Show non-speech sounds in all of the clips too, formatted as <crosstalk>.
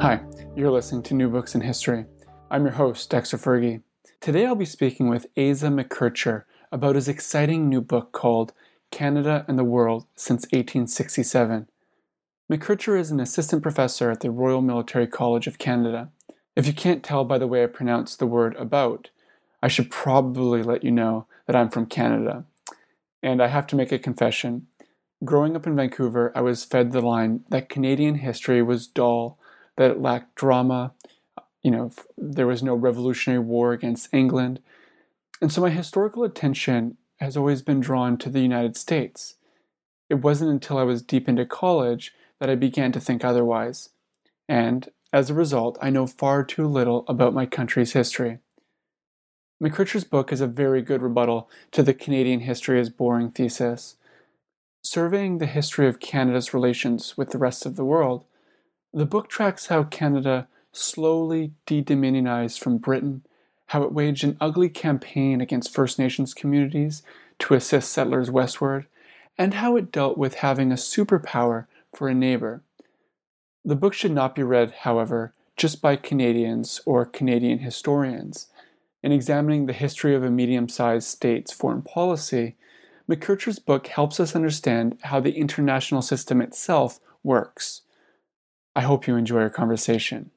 Hi, you're listening to New Books in History. I'm your host, Dexter Fergie. Today I'll be speaking with Asa McKercher about his exciting new book called Canada and the World Since 1867. McKercher is an assistant professor at the Royal Military College of Canada. If you can't tell by the way I pronounce the word about, I should probably let you know that I'm from Canada. And I have to make a confession. Growing up in Vancouver, I was fed the line that Canadian history was dull that lacked drama. You know, there was no Revolutionary War against England. And so my historical attention has always been drawn to the United States. It wasn't until I was deep into college that I began to think otherwise. And as a result, I know far too little about my country's history. McKercher's book is a very good rebuttal to the Canadian history is boring thesis. Surveying the history of Canada's relations with the rest of the world, the book tracks how Canada slowly de-Dominionized from Britain, how it waged an ugly campaign against First Nations communities to assist settlers westward, and how it dealt with having a superpower for a neighbor. The book should not be read, however, just by Canadians or Canadian historians. In examining the history of a medium sized state's foreign policy, McKercher's book helps us understand how the international system itself works. I hope you enjoy our conversation.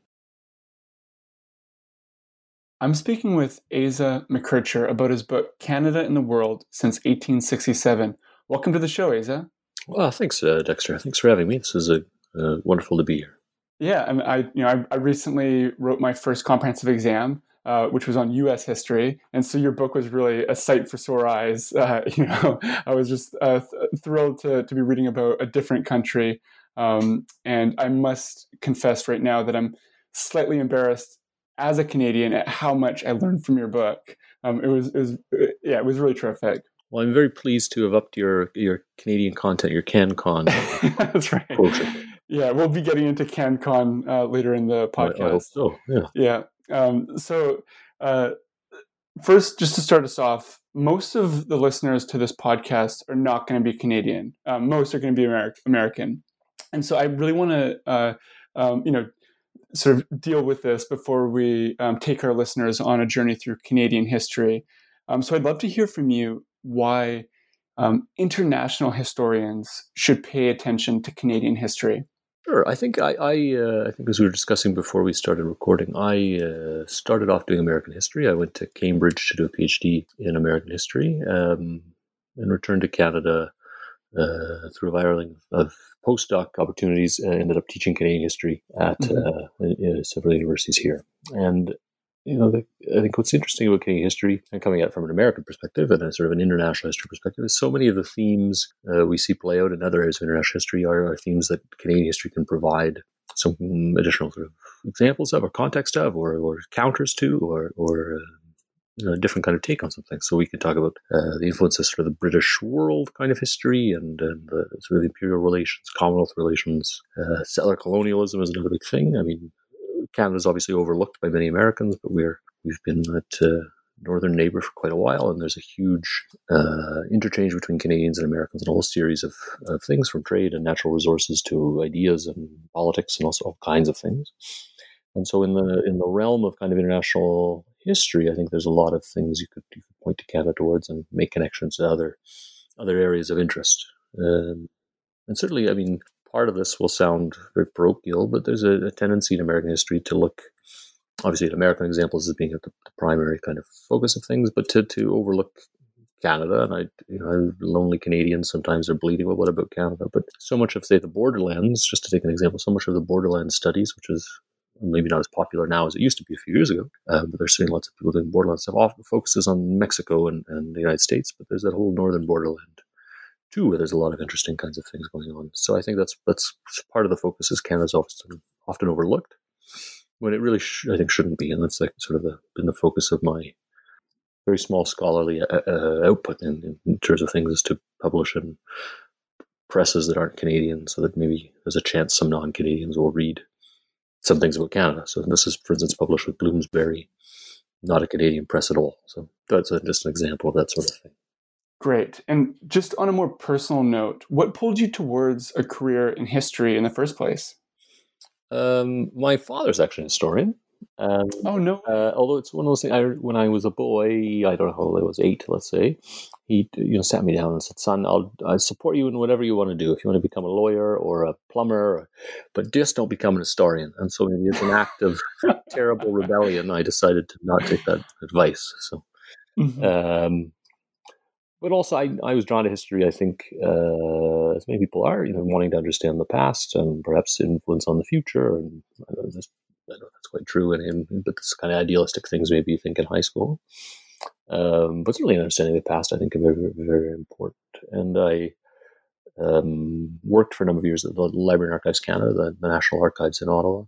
I'm speaking with Asa McKercher about his book Canada in the World Since 1867. Welcome to the show, Asa. Well, thanks, uh, Dexter. Thanks for having me. This is a, uh, wonderful to be here. Yeah, I, I you know I, I, recently wrote my first comprehensive exam, uh, which was on U.S. history, and so your book was really a sight for sore eyes. Uh, <laughs> you know, I was just uh, th- thrilled to to be reading about a different country um, and I must confess right now that I'm slightly embarrassed as a Canadian at how much I learned from your book. Um, it was, it was, yeah, it was really terrific. Well, I'm very pleased to have upped your your Canadian content, your CanCon. <laughs> That's right. Quotient. Yeah, we'll be getting into CanCon uh, later in the podcast. Oh, yeah. Yeah. Um, so, uh, first, just to start us off, most of the listeners to this podcast are not going to be Canadian. Um, most are going to be Ameri- American. And so I really want to, uh, um, you know, sort of deal with this before we um, take our listeners on a journey through Canadian history. Um, so I'd love to hear from you why um, international historians should pay attention to Canadian history. Sure. I think I, I, uh, I think as we were discussing before we started recording, I uh, started off doing American history. I went to Cambridge to do a PhD in American history, um, and returned to Canada uh, through a viral of postdoc opportunities and ended up teaching Canadian history at mm-hmm. uh, several universities here. And you know, the, I think what's interesting about Canadian history and coming at it from an American perspective and a sort of an international history perspective is so many of the themes uh, we see play out in other areas of international history are, are, themes that Canadian history can provide some additional sort of examples of or context of or, or counters to or, or uh, a different kind of take on something. So we could talk about uh, the influences of the British world kind of history and, and the sort of imperial relations, Commonwealth relations. Uh, settler colonialism is another big thing. I mean, Canada is obviously overlooked by many Americans, but we're we've been that uh, northern neighbor for quite a while, and there's a huge uh, interchange between Canadians and Americans and a whole series of, of things from trade and natural resources to ideas and politics and also all kinds of things. And so, in the in the realm of kind of international history, I think there's a lot of things you could, you could point to Canada towards and make connections to other other areas of interest. Um, and certainly, I mean, part of this will sound very parochial, but there's a, a tendency in American history to look, obviously, at American examples as being the, the primary kind of focus of things, but to, to overlook Canada, and I, you know, lonely Canadians sometimes are bleeding. Well, what about Canada? But so much of, say, the borderlands, just to take an example, so much of the borderland studies, which is maybe not as popular now as it used to be a few years ago, uh, but there's certainly lots of people doing borderland stuff. Often focuses on Mexico and, and the United States, but there's that whole northern borderland too, where there's a lot of interesting kinds of things going on. So I think that's that's part of the focus is Canada's often often overlooked when it really sh- I think shouldn't be, and that's like sort of the, been the focus of my very small scholarly uh, uh, output in, in, terms of things is to publish in presses that aren't Canadian, so that maybe there's a chance some non-Canadians will read some things about Canada. So this is, for instance, published with Bloomsbury, not a Canadian press at all. So that's a, just an example of that sort of thing. Great. And just on a more personal note, what pulled you towards a career in history in the first place? Um, my father's actually a historian. Um, oh no! Uh, although it's one of those things. I, when I was a boy, I don't know how old I was, eight, let's say. He, you know, sat me down and said, "Son, I'll, i support you in whatever you want to do. If you want to become a lawyer or a plumber, but just don't become an historian." And so, maybe as an act of <laughs> terrible rebellion, I decided to not take that advice. So, mm-hmm. um, but also I, I was drawn to history. I think uh, as many people are, you know, wanting to understand the past and perhaps influence on the future. And know, this, I know that's quite true in him, but this kind of idealistic things maybe you think in high school. Um, but certainly understanding the past, I think, very, very, very important. And I um, worked for a number of years at the Library and Archives Canada, the, the National Archives in Ottawa,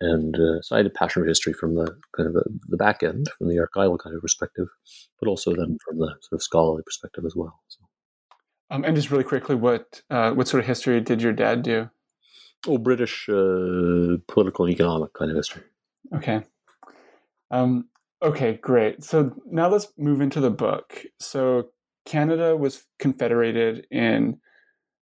and uh, so I had a passion for history from the kind of the, the, back end, from the archival kind of perspective, but also then from the sort of scholarly perspective as well. So. Um, and just really quickly, what uh, what sort of history did your dad do? Oh, British uh, political and economic kind of history. Okay. Um, okay, great. So now let's move into the book. So Canada was confederated in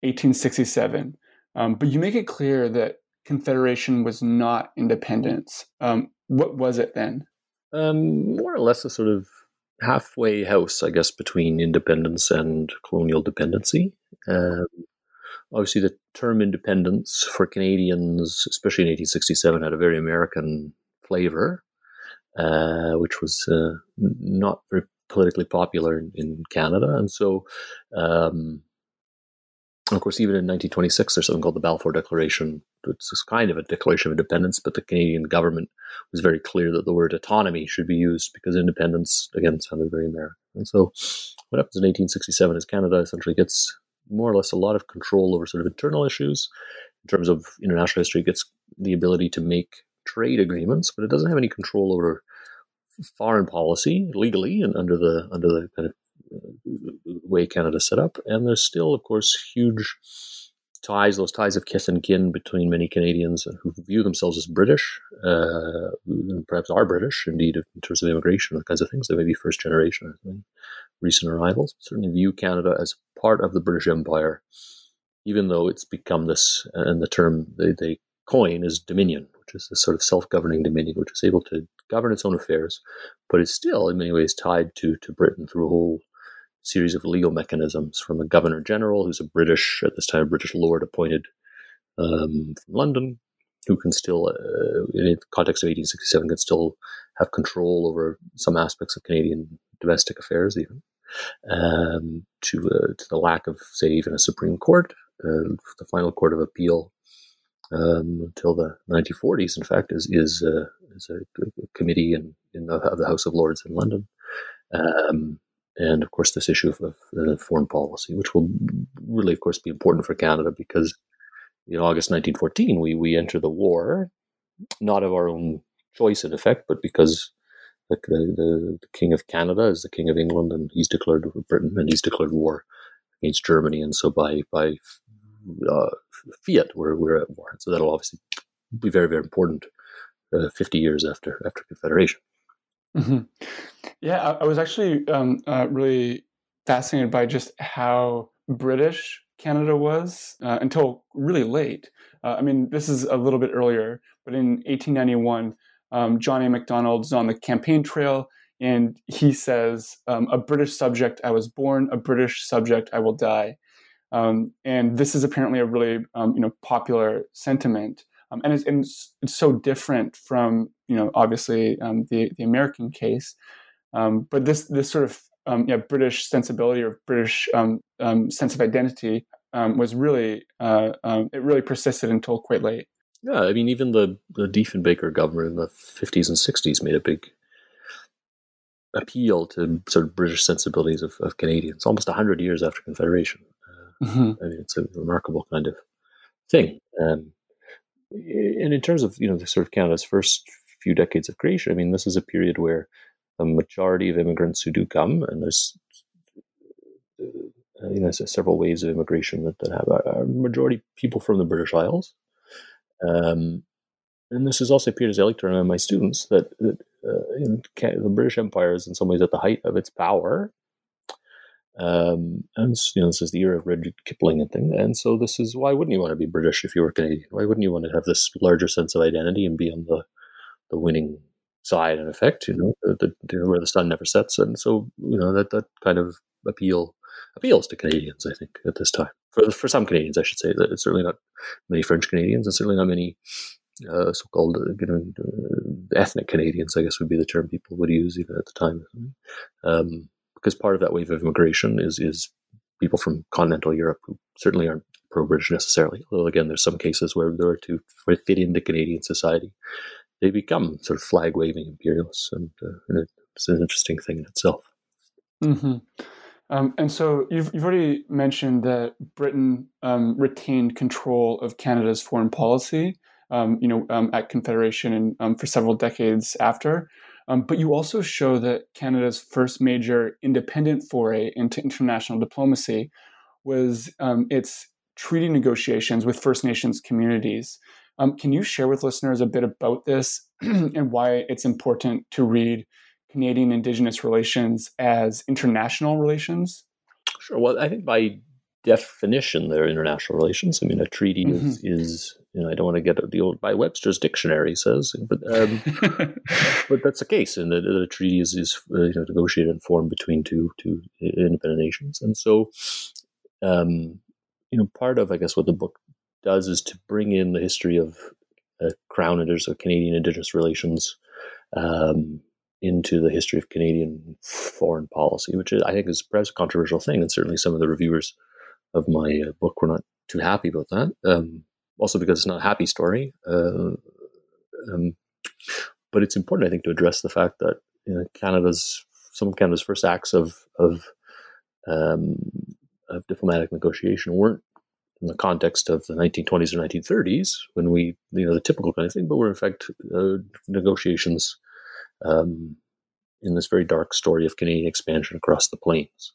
1867, um, but you make it clear that Confederation was not independence. Um, what was it then? Um, more or less a sort of halfway house, I guess, between independence and colonial dependency. Obviously, the term independence for Canadians, especially in 1867, had a very American flavor, uh, which was uh, not very politically popular in, in Canada. And so, um, of course, even in 1926, there's something called the Balfour Declaration. It's kind of a declaration of independence, but the Canadian government was very clear that the word autonomy should be used because independence, again, sounded very American. And so what happens in 1867 is Canada essentially gets more or less a lot of control over sort of internal issues. In terms of international history, it gets the ability to make trade agreements, but it doesn't have any control over foreign policy legally and under the under the kind of way Canada's set up. And there's still, of course, huge ties, those ties of kith and kin between many Canadians who view themselves as British, uh, perhaps are British, indeed, in terms of immigration and kinds of things. They may be first generation, recent arrivals. Certainly view Canada as part of the British Empire, even though it's become this, and the term they, they coin is Dominion, which is a sort of self governing Dominion, which is able to govern its own affairs, but is still, in many ways, tied to, to Britain through a whole series of legal mechanisms from a governor general who's a British, at this time, a British lord appointed um, from London, who can still, uh, in the context of 1867, can still have control over some aspects of Canadian domestic affairs, even. Um, to uh, to the lack of, say, even a Supreme Court, uh, the final Court of Appeal um, until the 1940s. In fact, is is, uh, is a, committee in, in the, the, House of Lords in London. Um, and of course this issue of, of uh, foreign policy, which will really, of course, be important for Canada because in August 1914 we we enter the war, not of our own choice in effect, but because the, the, the King of Canada is the King of England, and he's declared Britain, and he's declared war against Germany, and so by by uh, fiat we're we're at war. And So that'll obviously be very very important uh, 50 years after after Confederation. Mm-hmm. Yeah, I, I, was actually um, uh, really fascinated by just how British Canada was uh, until really late. Uh, I mean, this is a little bit earlier, but in 1891, um, John A. Macdonald's on the campaign trail, and he says, um, "A British subject I was born, a British subject I will die." Um, and this is apparently a really um, you know popular sentiment, um, and, it's, and it's, so different from you know obviously um, the the American case. But this this sort of yeah, British sensibility or British sense of identity was really uh, it really persisted until quite late. Yeah, I mean, even the the Diefenbaker government in the fifties and sixties made a big appeal to sort of British sensibilities of, of Canadians, almost hundred years after Confederation. Mm-hmm. I mean, it's a remarkable kind of thing. Um, and in terms of you know the sort of Canada's first few decades of creation, I mean, this is a period where a majority of immigrants who do come, and there's uh, you know several waves of immigration that, that have a majority people from the British Isles. Um, and this is also a like to remind my students, that, that uh, the British Empire is in some ways at the height of its power, um, and you know, this is the era of Rudyard Kipling and thing. And so this is why wouldn't you want to be British if you were Canadian? Why wouldn't you want to have this larger sense of identity and be on the the winning side in effect? You know, the, the, where the sun never sets. And so you know that that kind of appeal appeals to Canadians, I think, at this time. For for some Canadians, I should say that it's certainly not many French Canadians, and certainly not many uh, so-called uh, you know, uh, ethnic Canadians, I guess would be the term people would use even at the time. Um, because part of that wave of immigration is is people from continental Europe who certainly aren't pro-British necessarily. Although again, there's some cases where they are to fit into Canadian society, they become sort of flag-waving imperialists, and, uh, and it's an interesting thing in itself. Mm-hmm. Um, and so you've, you've already mentioned that Britain um, retained control of Canada's foreign policy, um, you know, um, at Confederation and um, for several decades after. Um, but you also show that Canada's first major independent foray into international diplomacy was its treaty negotiations with First Nations communities. Can you share with listeners a bit about this <clears throat> and why it's important to read Canadian Indigenous relations as international relations? Sure. Well, I think by definition, they're international relations. I mean, a treaty mm-hmm. is, is you know, I don't want to get the old by Webster's dictionary says, but um, <laughs> but that's the case, and the, the treaty is, is uh, you know negotiated and formed between two two independent nations, and so um, you know part of I guess what the book does is to bring in the history of uh, Crown Indigenous of Canadian Indigenous relations um, into the history of Canadian foreign policy, which I think is perhaps a controversial thing, and certainly some of the reviewers of my uh, book were not too happy about that. Um, also because it's not a happy story. Uh, um, but it's important, I think, to address the fact that you know, Canada's some of Canada's first acts of of, um, of diplomatic negotiation weren't in the context of the 1920s or 1930s when we, you know, the typical kind of thing, but were in fact uh, negotiations um, in this very dark story of Canadian expansion across the plains.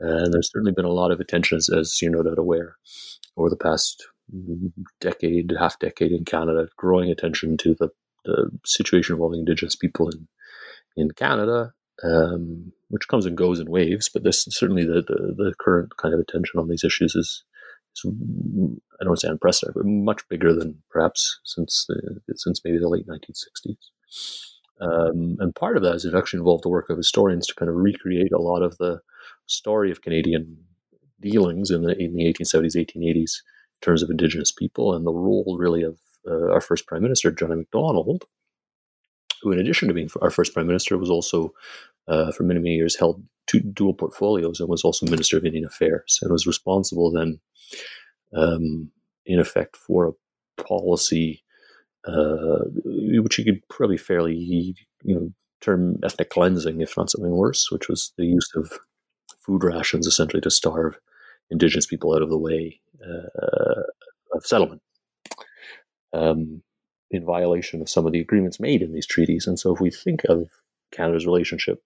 And there's certainly been a lot of attention, as, as you're no doubt aware, over the past decade, half decade in Canada, growing attention to the, the situation involving Indigenous people in in Canada, um, which comes and goes in waves. But this certainly the, the, the current kind of attention on these issues is, is I don't want to say unprecedented, but much bigger than perhaps since the, since maybe the late 1960s. Um, and part of that has actually involved the work of historians to kind of recreate a lot of the story of Canadian dealings in the in the 1870s, 1880s in terms of Indigenous people and the role really of uh, our first Prime Minister, John Macdonald, who, in addition to being our first Prime Minister, was also uh, for many, many years held two dual portfolios and was also Minister of Indian Affairs and was responsible then, um, in effect, for a policy uh, which you could probably fairly, you know, term ethnic cleansing, if not something worse, which was the use of food rations essentially to starve indigenous people out of the way uh, of settlement um, in violation of some of the agreements made in these treaties. And so, if we think of Canada's relationship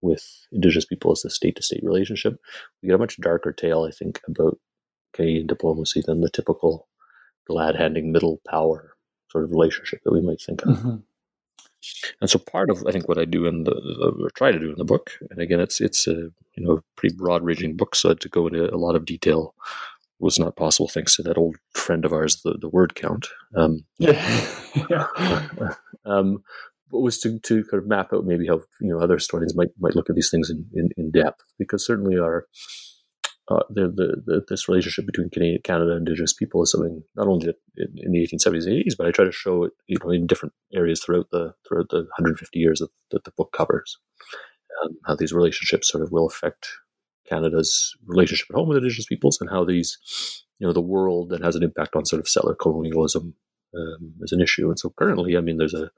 with indigenous people as a state to state relationship, we get a much darker tale, I think, about Canadian diplomacy than the typical glad handing middle power sort of relationship that we might think of. Mm-hmm. And so part of I think what I do in the or try to do in the book, and again it's it's a you know pretty broad ranging book, so to go into a lot of detail was not possible thanks to that old friend of ours, the, the word count. Um, yeah. <laughs> yeah. um, but was to, to kind of map out maybe how you know other historians might might look at these things in, in, in depth because certainly our uh, the, the, this relationship between Canada, Canada and Indigenous people is something not only in, in, the 1870s and 80s, but I try to show it you know in different areas throughout the throughout the 150 years that, that the book covers, um, how these relationships sort of will affect Canada's relationship at home with Indigenous peoples, and how these you know the world that has an impact on sort of settler colonialism um, an issue. And so currently, I mean, there's a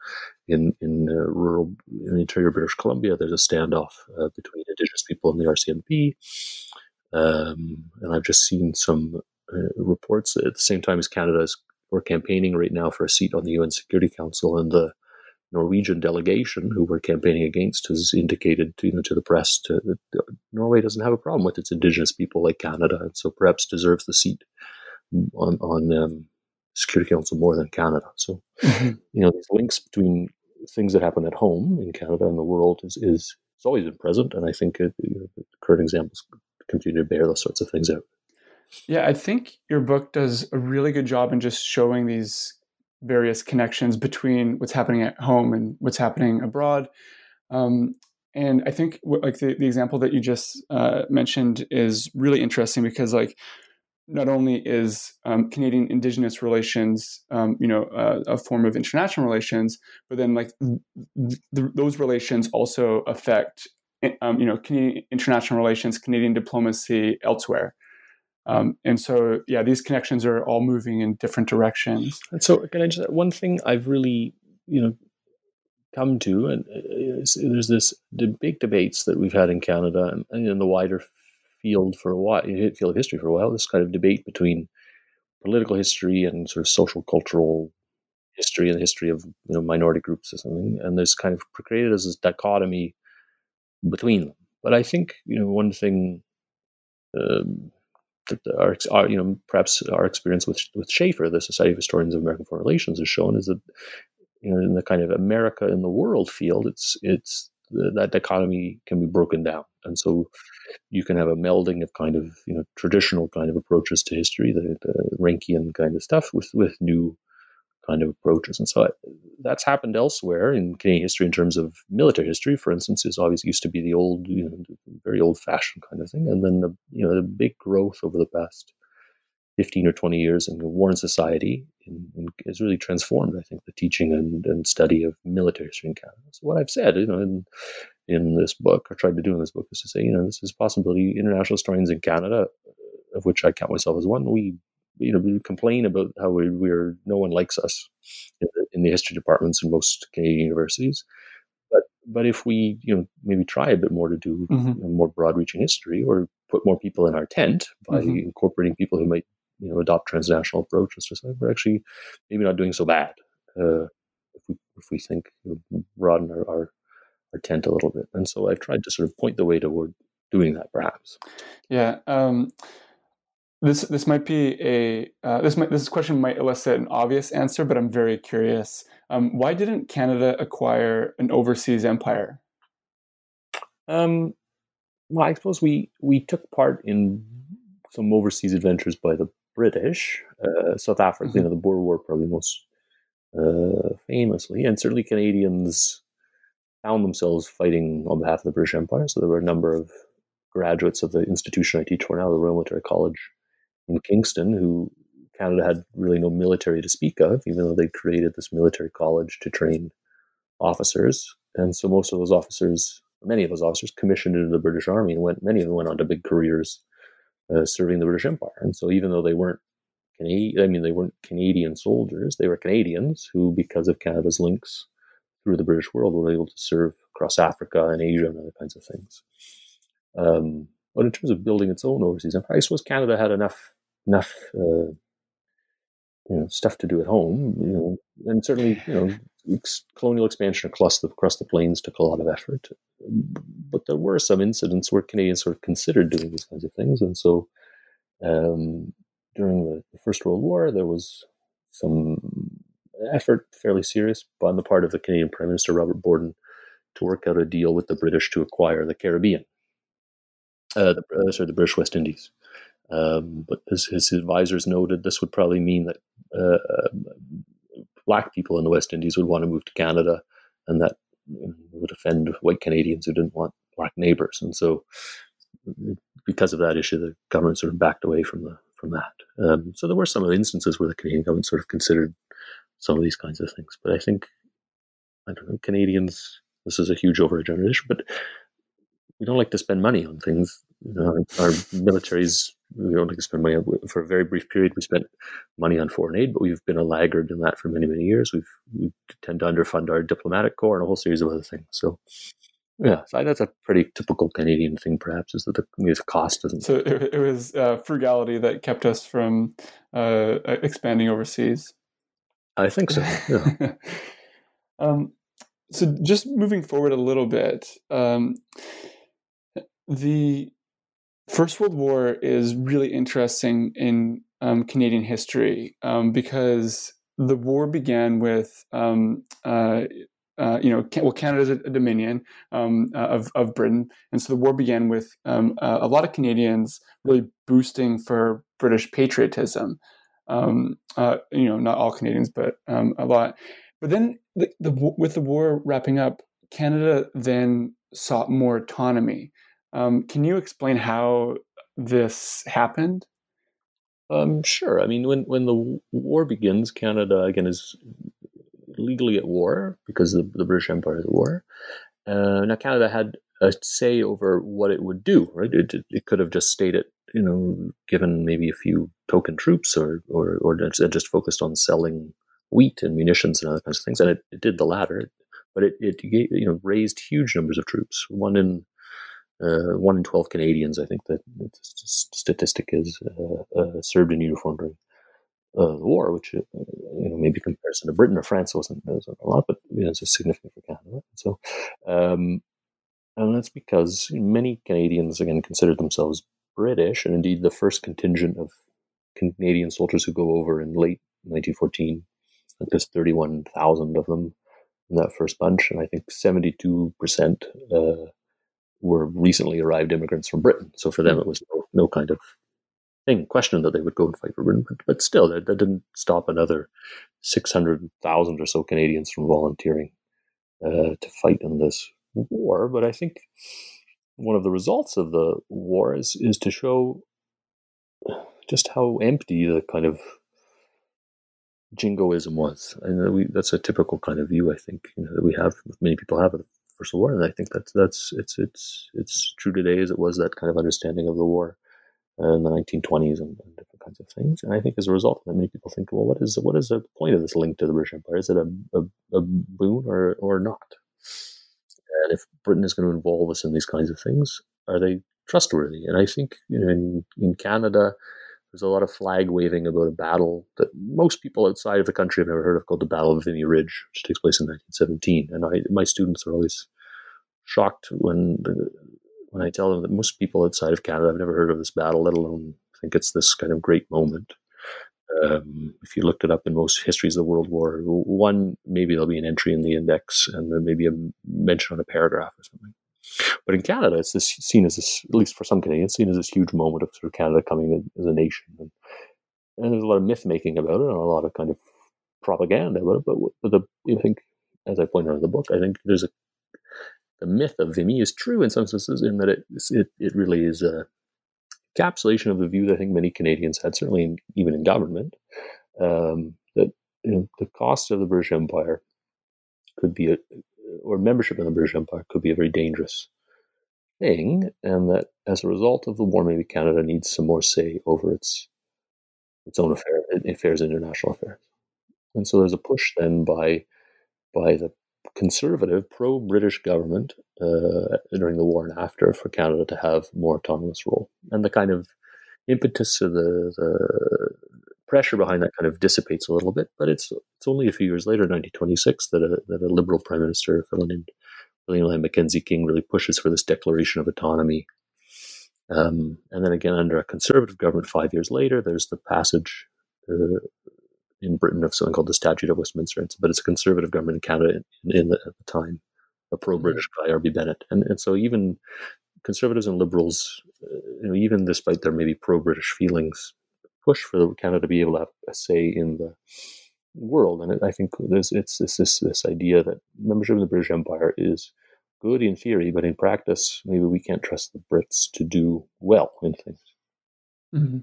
in in uh, rural in interior British Columbia, there's a standoff uh, between Indigenous people and the RCMP. Um, and I've just seen some uh, reports at the same time as Canada is we're campaigning right now for a seat on the UN Security Council, and the Norwegian delegation, who we're campaigning against, has indicated to, you know, to the press to, that Norway doesn't have a problem with its indigenous people like Canada, and so perhaps deserves the seat on on um, Security Council more than Canada. So, mm-hmm. you know, these links between things that happen at home in Canada and the world is is, is always been present, and I think it, you know, the current examples continue to bear those sorts of things out. Yeah, I think your book does a really good job in just showing these various connections between what's happening at home and what's happening abroad. Um, and I think like the, the example that you just uh, mentioned is really interesting because like not only is um, Canadian Indigenous relations, um, you know, uh, a form of international relations, but then like th- th- those relations also affect, um, you know, Canadian international relations, Canadian diplomacy elsewhere. Um, and so, yeah, these connections are all moving in different directions. And so, can I just one thing I've really, you know, come to, and uh, there's this the big debates that we've had in Canada and, and in the wider field for a while, field of history for a while. This kind of debate between political history and sort of social cultural history and the history of you know minority groups or something, and there's kind of created as this dichotomy between them. But I think you know one thing. Um, our, our, you know, perhaps our experience with with SHAFR, the Society of Historians of American Foreign Relations, has shown is that you know in the kind of America in the world field, it's it's that dichotomy can be broken down, and so you can have a melding of kind of you know traditional kind of approaches to history, the, the Rankian kind of stuff, with with new kind of approaches. And so that's happened elsewhere in Canadian history in terms of military history, for instance, is obviously used to be the old, you know, very old fashioned kind of thing. And then the, you know, the big growth over the past 15 or 20 years in the war and society in, in, has really transformed, I think, the teaching and, and study of military history in Canada. So what I've said, you know, in, in this book, or tried to do in this book, is to say, you know, this is a possibility. International historians in Canada, uh, of which I count myself as one, we you know we complain about how we, we're no one likes us in in the history departments in most Canadian universities. But but if we you know maybe try a bit more to do mm-hmm. you know, more broad-reaching history, or put more people in our tent by mm-hmm. incorporating people who might you know adopt transnational approaches, to something, we're actually maybe not doing so bad uh, if we if we think you know, broaden our, our our tent a little bit. And so I've tried to sort of point the way toward doing that, perhaps. Yeah. Um, this this might be a uh, this might this question might elicit an obvious answer, but I'm very curious. Um, why didn't Canada acquire an overseas empire? Um, well, I suppose we we took part in some overseas adventures by the British, uh, South Africa. Mm-hmm. You know, the Boer War probably most uh, famously, and certainly Canadians found themselves fighting on behalf of the British Empire. So there were a number of graduates of the institution I teach for now, the Royal Military College in Kingston who Canada had really no military to speak of, even though they created this military college to train officers. And so most of those officers, many of those officers, commissioned into the British Army and went. Many of them went on to big careers uh, serving the British Empire. And so even though they weren't Canadian, I mean, they weren't Canadian soldiers. They were Canadians who, because of Canada's links through the British world, were able to serve across Africa and Asia and other kinds of things. Um, but in terms of building its own overseas empire, I suppose Canada had enough enough uh, you know stuff to do at home. You know, and certainly you know ex- colonial expansion across the across the plains took a lot of effort. But there were some incidents where Canadians sort of considered doing these kinds of things, and so um, during the, the First World War, there was some effort, fairly serious, on the part of the Canadian Prime Minister Robert Borden to work out a deal with the British to acquire the Caribbean, uh, the, uh, sorry, the British West Indies. Um, but as his advisors noted, this would probably mean that uh, black people in the West Indies would want to move to Canada, and that would offend white Canadians who didn't want black neighbors. And so because of that issue, the government sort of backed away from the from that. Um, so there were some instances where the Canadian government sort of considered some of these kinds of things. But I think I don't know Canadians. This is a huge overgeneralization, but we don't like to spend money on things. You know, our militaries we don't like to spend money for a very brief period. We spent money on foreign aid, but we've been a laggard in that for many many years. We've we tend to underfund our diplomatic corps and a whole series of other things. So yeah, so that's a pretty typical Canadian thing, perhaps, is that the, the cost doesn't. So it, it was uh, frugality that kept us from uh, expanding overseas. I think so. Yeah. <laughs> um, so just moving forward a little bit, um, the First World War is really interesting in um, Canadian history um, because the war began with um, uh, uh, you know, well, Canada is a, dominion um, uh, of of Britain, and so the war began with um, uh, a lot of Canadians really boosting for British patriotism. Um, uh, you know, not all Canadians, but um, a lot. But then, the, the, with the war wrapping up, Canada then sought more autonomy. Um, can you explain how this happened? Um, sure. I mean, when when the war begins, Canada again is legally at war because the, the British Empire is at war. Uh, now, Canada had a say over what it would do. Right? It, it could have just stayed at you know, given maybe a few token troops, or or or just focused on selling wheat and munitions and other kinds of things. And it, it did the latter, but it, it you know raised huge numbers of troops. One in uh, one in twelve Canadians, I think that statistic is, uh, uh, served in uniform during uh, the war, which uh, you know maybe comparison to Britain or France wasn't, wasn't a lot, but you know, it's significant for Canada. So, um, and that's because many Canadians again considered themselves British, and indeed the first contingent of Canadian soldiers who go over in late 1914, I think there's 31,000 of them in that first bunch, and I think 72 percent uh, were recently arrived immigrants from Britain. So for them, it was no, no kind of thing, question that they would go and fight for Britain. But, but still, that, that didn't stop another 600,000 or so Canadians from volunteering uh, to fight in this war. But I think one of the results of the war is, is to show just how empty the kind of jingoism was. And we, that's a typical kind of view, I think, you know, that we have, many people have First World War. And I think that's, that's, it's, it's, it's true today as it was that kind of understanding of the war uh, in the 1920s and, and, different kinds of things. And I think as a result many people think, well, what is what is the point of this link to the British Empire? Is it a, a, a boon or or not? And if Britain is going to involve us in these kinds of things, are they trustworthy? And I think you know, in in Canada, there's a lot of flag waving about a battle that most people outside of the country have never heard of, called the Battle of Vimy Ridge, which takes place in 1917. And I, my students are always shocked when when I tell them that most people outside of Canada have never heard of this battle, let alone think it's this kind of great moment. Um, if you looked it up in most histories of the World War One, maybe there'll be an entry in the index and there may be a mention on a paragraph or something. But in Canada, it's this, seen as this, at least for some Canadians, seen as this huge moment of sort of Canada coming as a nation. And, and there's a lot of myth making about it and a lot of kind of propaganda about it. But, the, I think, as I point out in the book, I think there's a the myth of Vimy is true in some senses in that it it, it really is a encapsulation of the view that I think many Canadians had, certainly in, even in government, um, that you know, the cost of the British Empire could be a, or membership in the British Empire could be a very dangerous thing, and that as a result of the war, maybe Canada needs some more say over its its own affair, affairs, international affairs. And so there's a push then by by the conservative, pro British government uh, during the war and after for Canada to have more autonomous role. And the kind of impetus of the, the pressure behind that kind of dissipates a little bit. But it's it's only a few years later, 1926, that a, that a Liberal Prime Minister, a fellow named William Lyon Mackenzie King, really pushes for this declaration of autonomy. Um, and then again, under a conservative government, five years later, there's the passage uh, in Britain of something called the Statute of Westminster, but it's a conservative government in Canada in, in the, at the time, a pro-British mm-hmm. guy, R.B. Bennett, and and so even conservatives and liberals, uh, you know, even despite their maybe pro-British feelings, push for Canada to be able to have a say in the world. And I think there's it's this this this idea that membership of the British Empire is good in theory, but in practice, maybe we can't trust the Brits to do well in things. Mm-hmm.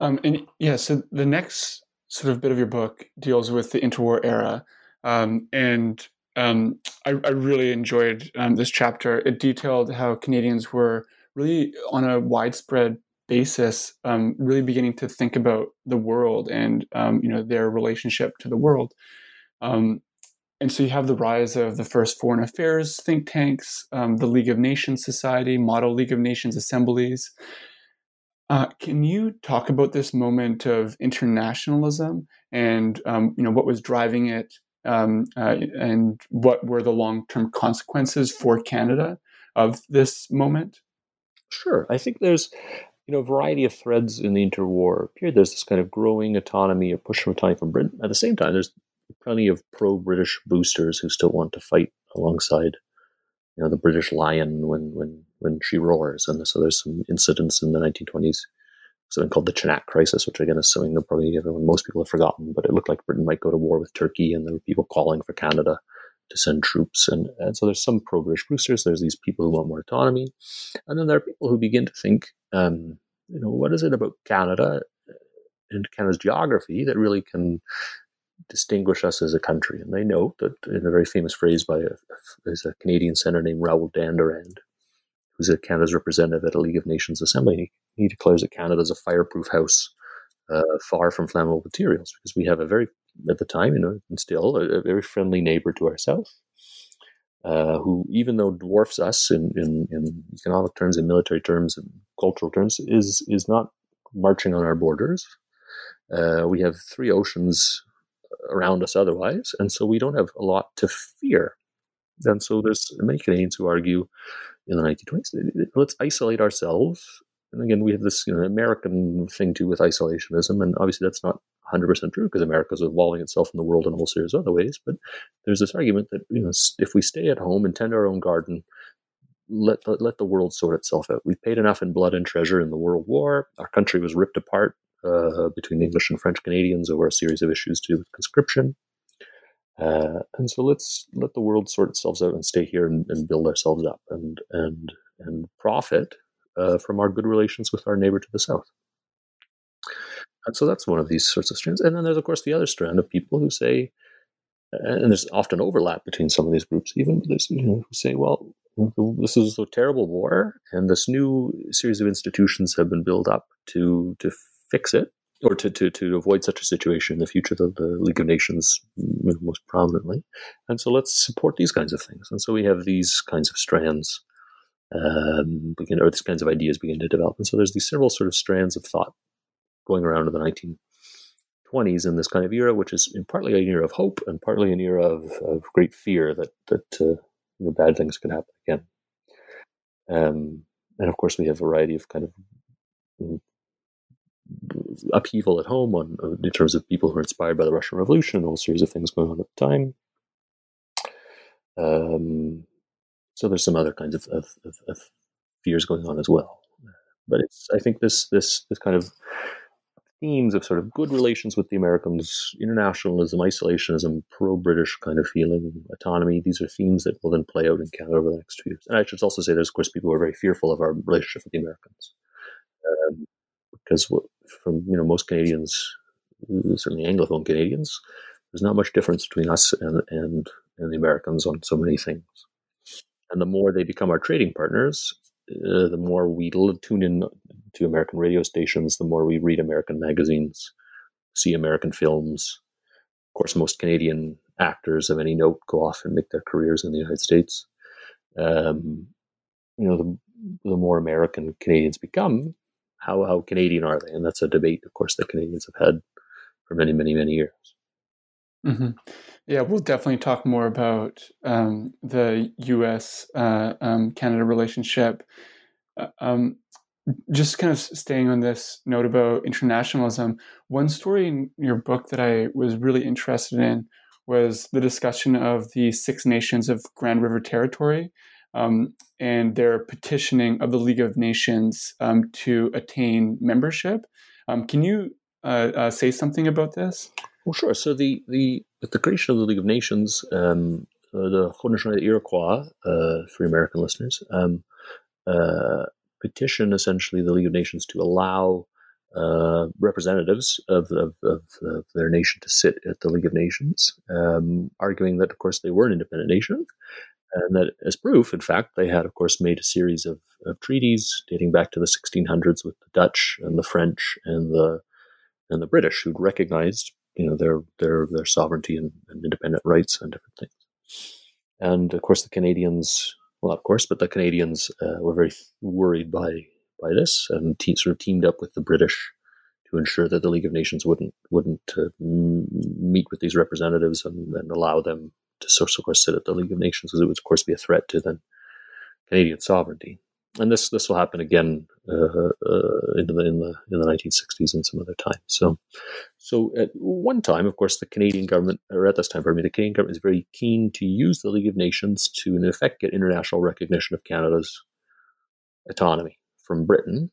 Um, and yeah, so the next sort of bit of your book deals with the interwar era, um, and um, I, I, really enjoyed um, this chapter. It detailed how Canadians were really on a widespread basis, um, really beginning to think about the world and um, you know their relationship to the world. Um, and so you have the rise of the first foreign affairs think tanks, um, the League of Nations Society, Model League of Nations assemblies. Uh, can you talk about this moment of internationalism and um, you know what was driving it, um, uh, and what were the long-term consequences for Canada of this moment? Sure, I think there's you know a variety of threads in the interwar period. There's this kind of growing autonomy or push for autonomy from Britain. At the same time, there's plenty of pro-British boosters who still want to fight alongside, you know, the British Lion when when when she roars. And so there's some incidents in the 1920s, something called the Chanak Crisis, which again is something that probably everyone, most people have forgotten. But it looked like Britain might go to war with Turkey, and there were people calling for Canada to send troops. And, and so there's some pro-British boosters. There's these people who want more autonomy, and then there are people who begin to think, um, you know, what is it about Canada and Canada's geography that really can distinguish us as a country. And they note that in a very famous phrase by a, there's a Canadian senator named Raoul Dandurand, who's a Canada's representative at a League of Nations Assembly. He, he declares that Canada is a fireproof house, uh, far from flammable materials, because we have a very, at the time, you know, and still a, a very friendly neighbor to ourselves. Uh, who, even though dwarfs us in, in, in economic terms, in military terms, and cultural terms, is is not marching on our borders. Uh, we have three oceans around us otherwise, and so we don't have a lot to fear. And so there's many Canadians who argue in the 1920s, let's isolate ourselves. And again, we have this you know, American thing too with isolationism, and obviously that's not 100% true because America is evolving itself in the world in a whole series of other ways. But there's this argument that you know if we stay at home and tend our own garden, let the, let the world sort itself out. We've paid enough in blood and treasure in the World War. Our country was ripped apart uh, between English and French Canadians over a series of issues to do with conscription. Uh, and so let's let the world sort itself out and stay here and, and build ourselves up and and and profit uh, from our good relations with our neighbor to the south. And so that's one of these sorts of strands. And then there's of course the other strand of people who say, and there's often overlap between some of these groups. Even there's you know who say, well, this is a terrible war, and this new series of institutions have been built up to to fix it or to, to, to avoid such a situation in the future, the, the League of Nations most prominently. And so let's support these kinds of things. And so we have these kinds of strands um, begin, or these kinds of ideas begin to develop. And so there's these several sort of strands of thought going around in the 1920s in this kind of era, which is partly an era of hope and partly an era of, of great fear that, that uh, you know, bad things could happen again. Um, and of course, we have a variety of kind of upheaval at home on in terms of people who are inspired by the Russian Revolution and a whole series of things going on at the time. Um, so there's some other kinds of, of, of, of, fears going on as well. But it's I think this this this kind of themes of sort of good relations with the Americans, internationalism, isolationism, pro-British kind of feeling, autonomy. These are themes that will then play out in Canada over the next two years. And I should also say, there's of course people who are very fearful of our relationship with the Americans, um, because from you know most Canadians, certainly Anglophone Canadians, there's not much difference between us and, and, and the Americans on so many things. And the more they become our trading partners, uh, the more we tune in to American radio stations, the more we read American magazines, see American films. Of course, most Canadian actors of any note go off and make their careers in the United States. Um, you know, the, the more American Canadians become, how how Canadian are they? And that's a debate, of course, that Canadians have had for many, many, many years. Mm-hmm. Yeah, we'll definitely talk more about um, the U.S. Uh, um, Canada relationship. Uh, um, just kind of staying on this note about internationalism, one story in your book that I was really interested in was the discussion of the Six Nations of Grand River Territory um, and their petitioning of the League of Nations um, to attain membership. Um, can you uh, uh, say something about this? Well, sure. So the the the creation of the League of Nations, um, uh, the Haudenosaunee Iroquois, uh, for American listeners, um, uh, petition essentially the League of Nations to allow uh, representatives of, of, of, of, their nation to sit at the League of Nations, um, arguing that, of course, they were an independent nation. And that, as proof, in fact, they had, of course, made a series of, of treaties dating back to the 1600s with the Dutch and the French and the and the British, who'd recognized, you know, their their their sovereignty and, and independent rights and different things. And of course, the Canadians, well, of course, but the Canadians uh, were very worried by by this and te- sort of teamed up with the British to ensure that the League of Nations wouldn't wouldn't uh, meet with these representatives and, and allow them to sort of course sit at the League of Nations because it would of course be a threat to then Canadian sovereignty. And this this will happen again uh, uh, in the in the in the 1960s and some other time. So, so at one time, of course, the Canadian government, or at this time, pardon me, the Canadian government is very keen to use the League of Nations to, in effect, get international recognition of Canada's autonomy from Britain.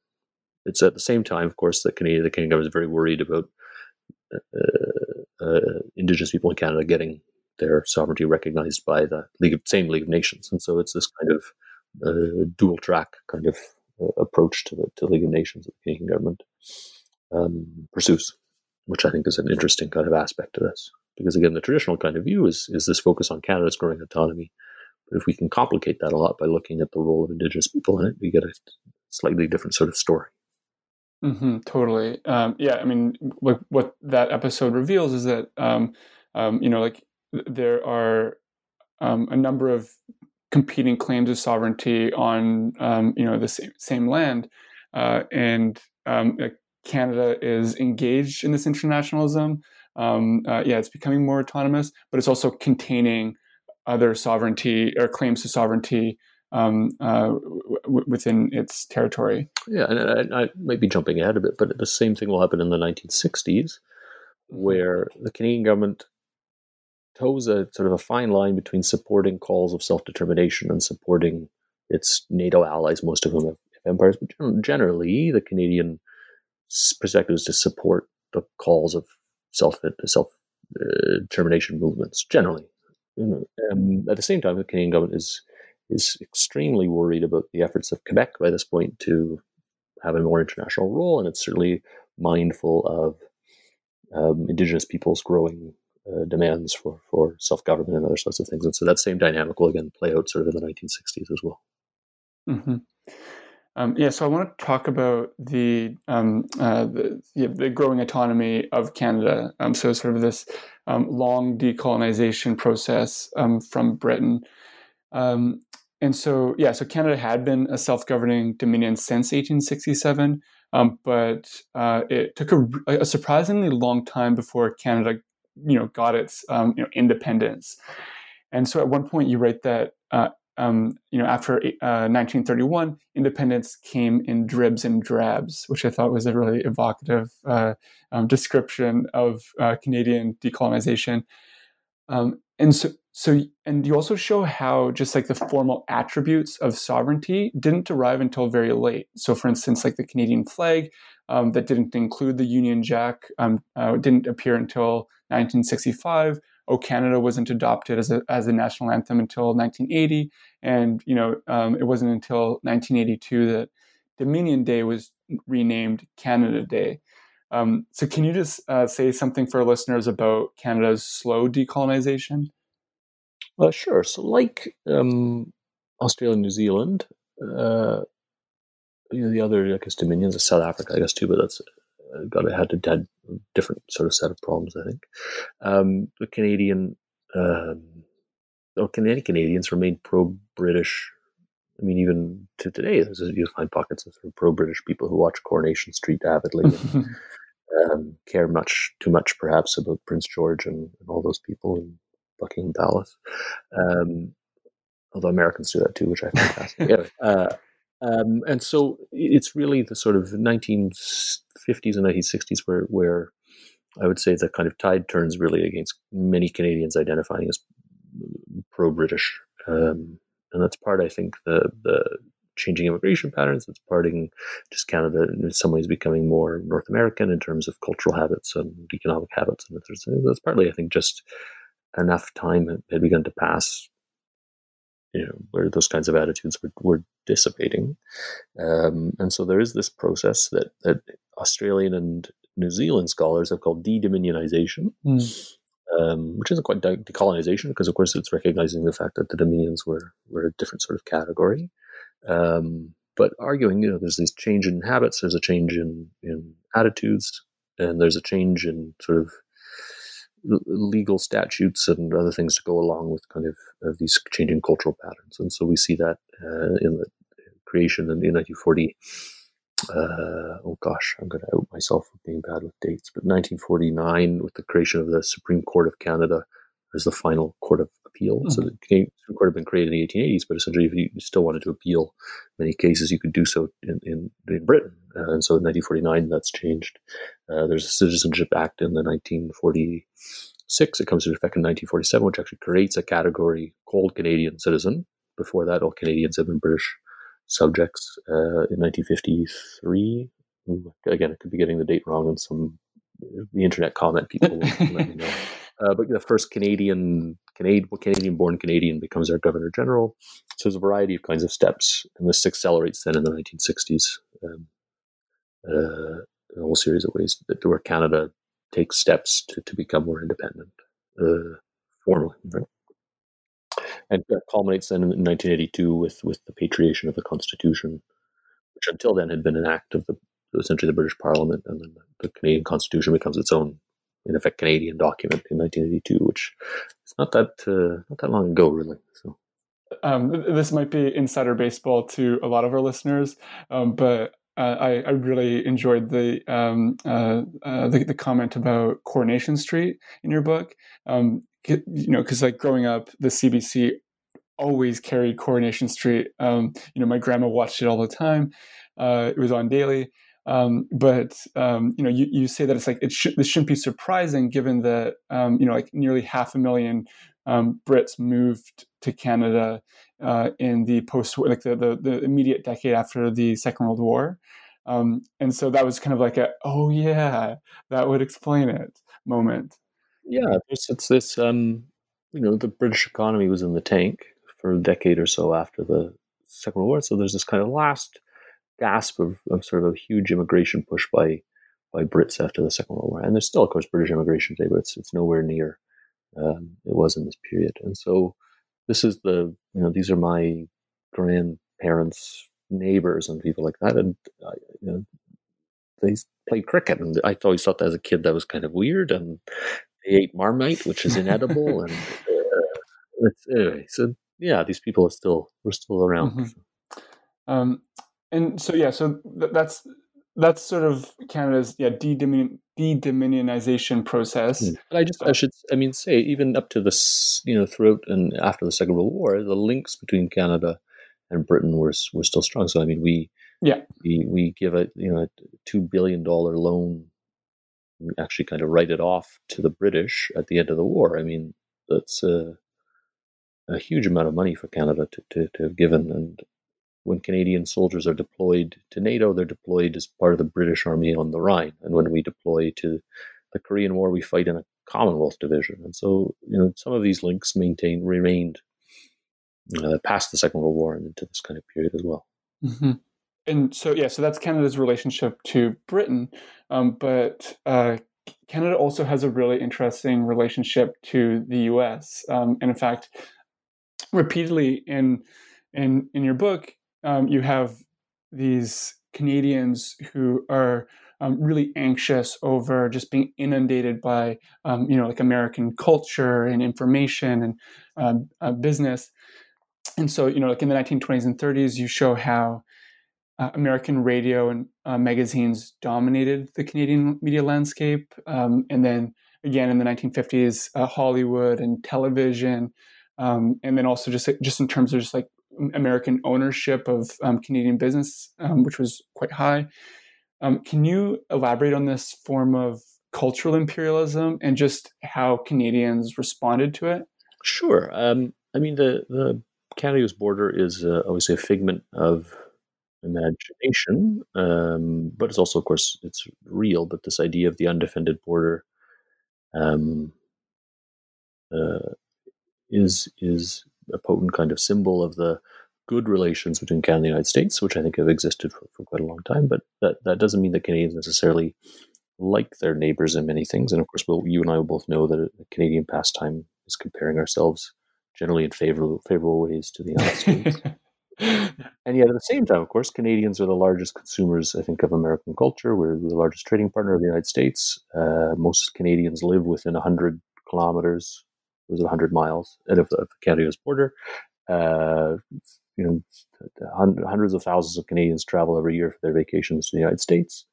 It's at the same time, of course, that Canada, the Canadian government is very worried about uh, uh, Indigenous people in Canada getting their sovereignty recognized by the League of, same League of Nations, and so it's this kind of uh, dual track kind of uh, approach to the to League of Nations that the Canadian government um, pursues, which I think is an interesting kind of aspect to this. Because again, the traditional kind of view is is this focus on Canada's growing autonomy. But if we can complicate that a lot by looking at the role of Indigenous people in it, we get a slightly different sort of story. Mm-hmm, totally. Um, yeah, I mean, what, what that episode reveals is that, um, um, you know, like there are um, a number of competing claims of sovereignty on, um, you know, the same, same land, uh, and um, Canada is engaged in this internationalism. Uh, yeah, it's becoming more autonomous, but it's also containing other sovereignty or claims to sovereignty um, uh, w- within its territory. Yeah, and I, I, might be jumping ahead a bit, but the same thing will happen in the 1960s, mm-hmm. where the Canadian government toes a sort of a fine line between supporting calls of self determination and supporting its NATO allies, most of whom have, empires. But generally, the Canadian perspective is to support the calls of self self uh, determination movements. Generally, um, at the same time, the Canadian government is is extremely worried about the efforts of Quebec by this point to have a more international role, and it's certainly mindful of um, Indigenous peoples' growing uh, demands for, for self government and other sorts of things. And so that same dynamic will again play out sort of in the 1960s as well. Mm-hmm. Um, yeah, so I want to talk about the um, uh, the, the, growing autonomy of Canada. Um, so sort of this um, long decolonization process um, from Britain. Um, and so, yeah, so Canada had been a self governing dominion since 1867, um, but uh, it took a, a, surprisingly long time before Canada, you know, got its um, you know, independence. And so, at one point, you write that uh, um, you know after uh, 1931, independence came in dribs and drabs, which I thought was a really evocative uh, um, description of uh, Canadian decolonization. Um, and so so and you also show how just like the formal attributes of sovereignty didn't arrive until very late so for instance like the canadian flag um, that didn't include the union jack um, uh, didn't appear until 1965 oh canada wasn't adopted as a, as a national anthem until 1980 and you know um, it wasn't until 1982 that dominion day was renamed canada day um, so, can you just uh, say something for listeners about Canada's slow decolonization? Uh, sure. So, like um, Australia and New Zealand, uh, you know, the other, I guess, dominions of South Africa, I guess, too, but that's uh, got had a had different sort of set of problems, I think. Um, the Canadian, um, or Canadian Canadians remain pro British I mean, even to today, you find pockets of, sort of pro-British people who watch Coronation Street avidly and <laughs> um, care much too much, perhaps, about Prince George and, and all those people in Buckingham Palace. Um, although Americans do that too, which I find <laughs> fascinating. uh, um, and so it's really the sort of 1950s and 1960s where, where I would say the kind of tide turns really against many Canadians identifying as pro-British. Um, and that's part, I think, the the changing immigration patterns. It's parting just Canada in some ways becoming more North American in terms of cultural habits and economic habits, and that's partly, I think, just enough time had begun to pass, you know, where those kinds of attitudes were, were dissipating. Um, and so there is this process that, that Australian and New Zealand scholars have called de-dominionization, mm. um, which isn't quite de- decolonization because, of course, it's recognizing the fact that the dominions were were a different sort of category. Um, but arguing, you know, there's this change in habits, there's a change in in attitudes, and there's a change in sort of legal statutes and other things to go along with kind of, of these changing cultural patterns. And so we see that uh, in the creation in the 1940 uh, oh gosh, I'm going to out myself for being bad with dates, but 1949, with the creation of the Supreme Court of Canada as the final court of appeal. Mm-hmm. So the Supreme Court had been created in the 1880s, but essentially, if you still wanted to appeal many cases, you could do so in, in, in Britain. Uh, and so in 1949, that's changed. Uh, there's a Citizenship Act in the 1946. It comes into effect in 1947, which actually creates a category called Canadian citizen. Before that, all Canadians have been British subjects uh, in 1953. Again, I could be getting the date wrong, and some the internet comment people let me know. <laughs> Uh, but the first Canadian Canadian Canadian-born Canadian becomes our Governor General. So there's a variety of kinds of steps, and this accelerates then in the 1960s. Um, uh, a whole series of ways that where Canada takes steps to, to become more independent uh, formally. Right? and that culminates then in 1982 with with the patriation of the Constitution, which until then had been an act of the essentially the British Parliament, and then the Canadian Constitution becomes its own, in effect, Canadian document in 1982, which not that uh, not that long ago, really. So. Um, this might be insider baseball to a lot of our listeners, um, but uh, I, I, really enjoyed the, um, uh, uh, the, the comment about Coronation Street in your book. Um, you know, because like growing up, the CBC always carried Coronation Street. Um, you know, my grandma watched it all the time. Uh, it was on daily. Um, but um, you know, you, you say that it's like it should this shouldn't be surprising given that um, you know like nearly half a million um, Brits moved to Canada uh, in the post like the, the, the immediate decade after the Second World War, um, and so that was kind of like a oh yeah that would explain it moment. Yeah, it's, it's this um, you know the British economy was in the tank for a decade or so after the Second World War. So there's this kind of last gasp of, of sort of a huge immigration push by by Brits after the Second World War. And there's still, of course, British immigration today, but it's it's nowhere near um, it was in this period. And so this is the you know these are my grandparents' neighbors and people like that, and uh, you know, they played cricket, and I always thought that as a kid that was kind of weird, and they ate marmite, which is inedible, <laughs> and uh, anyway, so yeah, these people are still we're still around. Mm-hmm. Um, and so yeah, so th- that's that's sort of Canada's yeah de de dominionization process. Mm. But I just I should I mean say even up to this you know throughout and after the Second World War, the links between Canada and Britain were were still strong. So I mean we yeah we we give a you know a two billion dollar loan. We actually kind of write it off to the British at the end of the war. I mean that's. Uh, a huge amount of money for Canada to, to, to have given. And when Canadian soldiers are deployed to NATO, they're deployed as part of the British Army on the Rhine. And when we deploy to the Korean War, we fight in a Commonwealth division. And so, you know, some of these links maintain remained uh, past the Second World War and into this kind of period as well. Mm-hmm. And so, yeah, so that's Canada's relationship to Britain. Um, but uh, Canada also has a really interesting relationship to the US. Um, and in fact, repeatedly in in in your book, um, you have these Canadians who are um, really anxious over just being inundated by um, you know like American culture and information and um, uh, business. And so you know like in the 1920s and 30s, you show how uh, American radio and uh, magazines dominated the Canadian media landscape, um, and then again in the 1950s, uh, Hollywood and television um, and then also just just in terms of just like American ownership of um, Canadian business, um, which was quite high. Um, can you elaborate on this form of cultural imperialism and just how Canadians responded to it? Sure. Um, I mean, the the Canada-US border is uh, obviously a figment of imagination, um, but it's also, of course, it's real. But this idea of the undefended border um, uh, is is a potent kind of symbol of the good relations between Canada and the United States, which I think have existed for, for quite a long time. But that, that doesn't mean that Canadians necessarily like their neighbors in many things. And of course, we'll, you and I will both know that a Canadian pastime is comparing ourselves generally in favorable, favorable ways to the United <laughs> States. and yet, at the same time, of course, Canadians are the largest consumers, I think, of American culture. We're the largest trading partner of the United States. Uh, most Canadians live within 100 kilometers, was it 100 miles, of, of the Canada's border. Uh, you know, hundreds of thousands of Canadians travel every year for their vacations to the United States.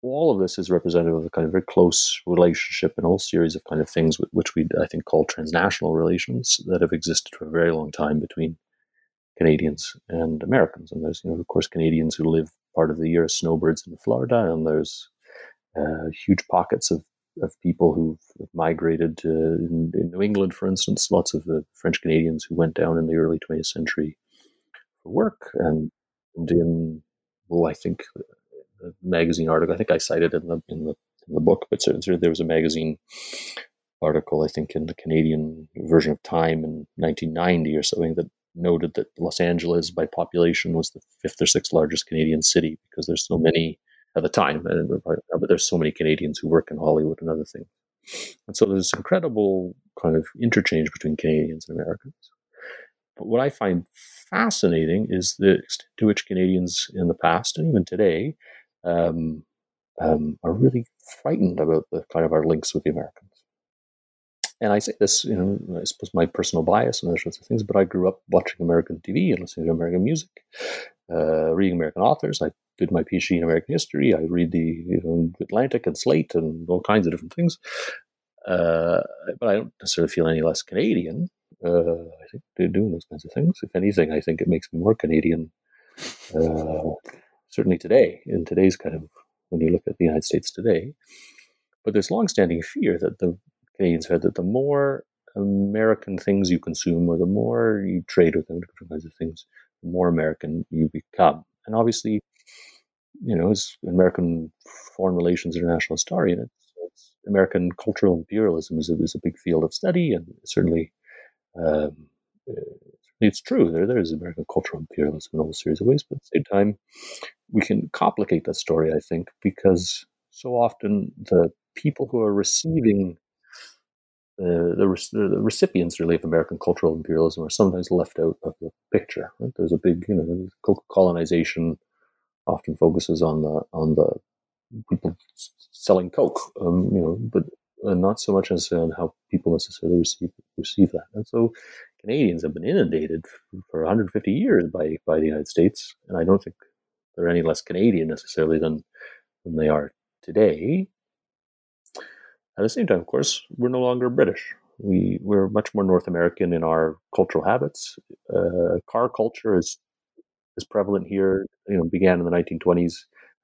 All of this is representative of a kind of very close relationship and whole series of kind of things which we, I think, call transnational relations that have existed for a very long time between Canadians and Americans. And there's, you know, of course, Canadians who live part of the year as snowbirds in Florida, and there's uh, huge pockets of of people who've migrated to, in, in, New England, for instance, lots of the French Canadians who went down in the early 20th century for work. And, and in, well, I think uh, the magazine article, I think I cited in the, in the, in the book, but certainly there was a magazine article, I think, in the Canadian version of Time in 1990 or something that noted that Los Angeles by population was the fifth or sixth largest Canadian city because there's so hmm. many at the time. And, but there's so many Canadians who work in Hollywood and other things. And so there's this incredible kind of interchange between Canadians and Americans. But what I find fascinating is the extent to which Canadians in the past and even today um, um, are really frightened about the kind of our links with the Americans. And I say this, you know, I suppose my personal bias and those sorts of things, but I grew up watching American TV and listening to American music, uh, reading American authors. I did my PhD in American history. I read the you know, Atlantic and Slate and all kinds of different things. Uh, but I don't necessarily feel any less Canadian. Uh, I think they're doing those kinds of things. If anything, I think it makes me more Canadian. Uh, certainly today, in today's kind of when you look at the United States today. But there's longstanding fear that the Canadians had that the more American things you consume, or the more you trade with them, different kinds of things, the more American you become. And obviously, you know, as American foreign relations international historian, it's, it's American cultural imperialism is a, is a big field of study, and certainly um, it's true. There, there is American cultural imperialism in a whole series of ways, but at the same time, we can complicate that story, I think, because so often the people who are receiving the, the, recipients really of American cultural imperialism are sometimes left out of the picture. Right? There's a big, you know, colonization often focuses on the on the people selling coke, um, you know, but uh, not so much as on how people necessarily receive receive that. And so, Canadians have been inundated for 150 years by by the United States, and I don't think they're any less Canadian necessarily than than they are today. At the same time, of course, we're no longer British. We we're much more North American in our cultural habits. Uh, car culture is is prevalent here. You know, began in the 1920s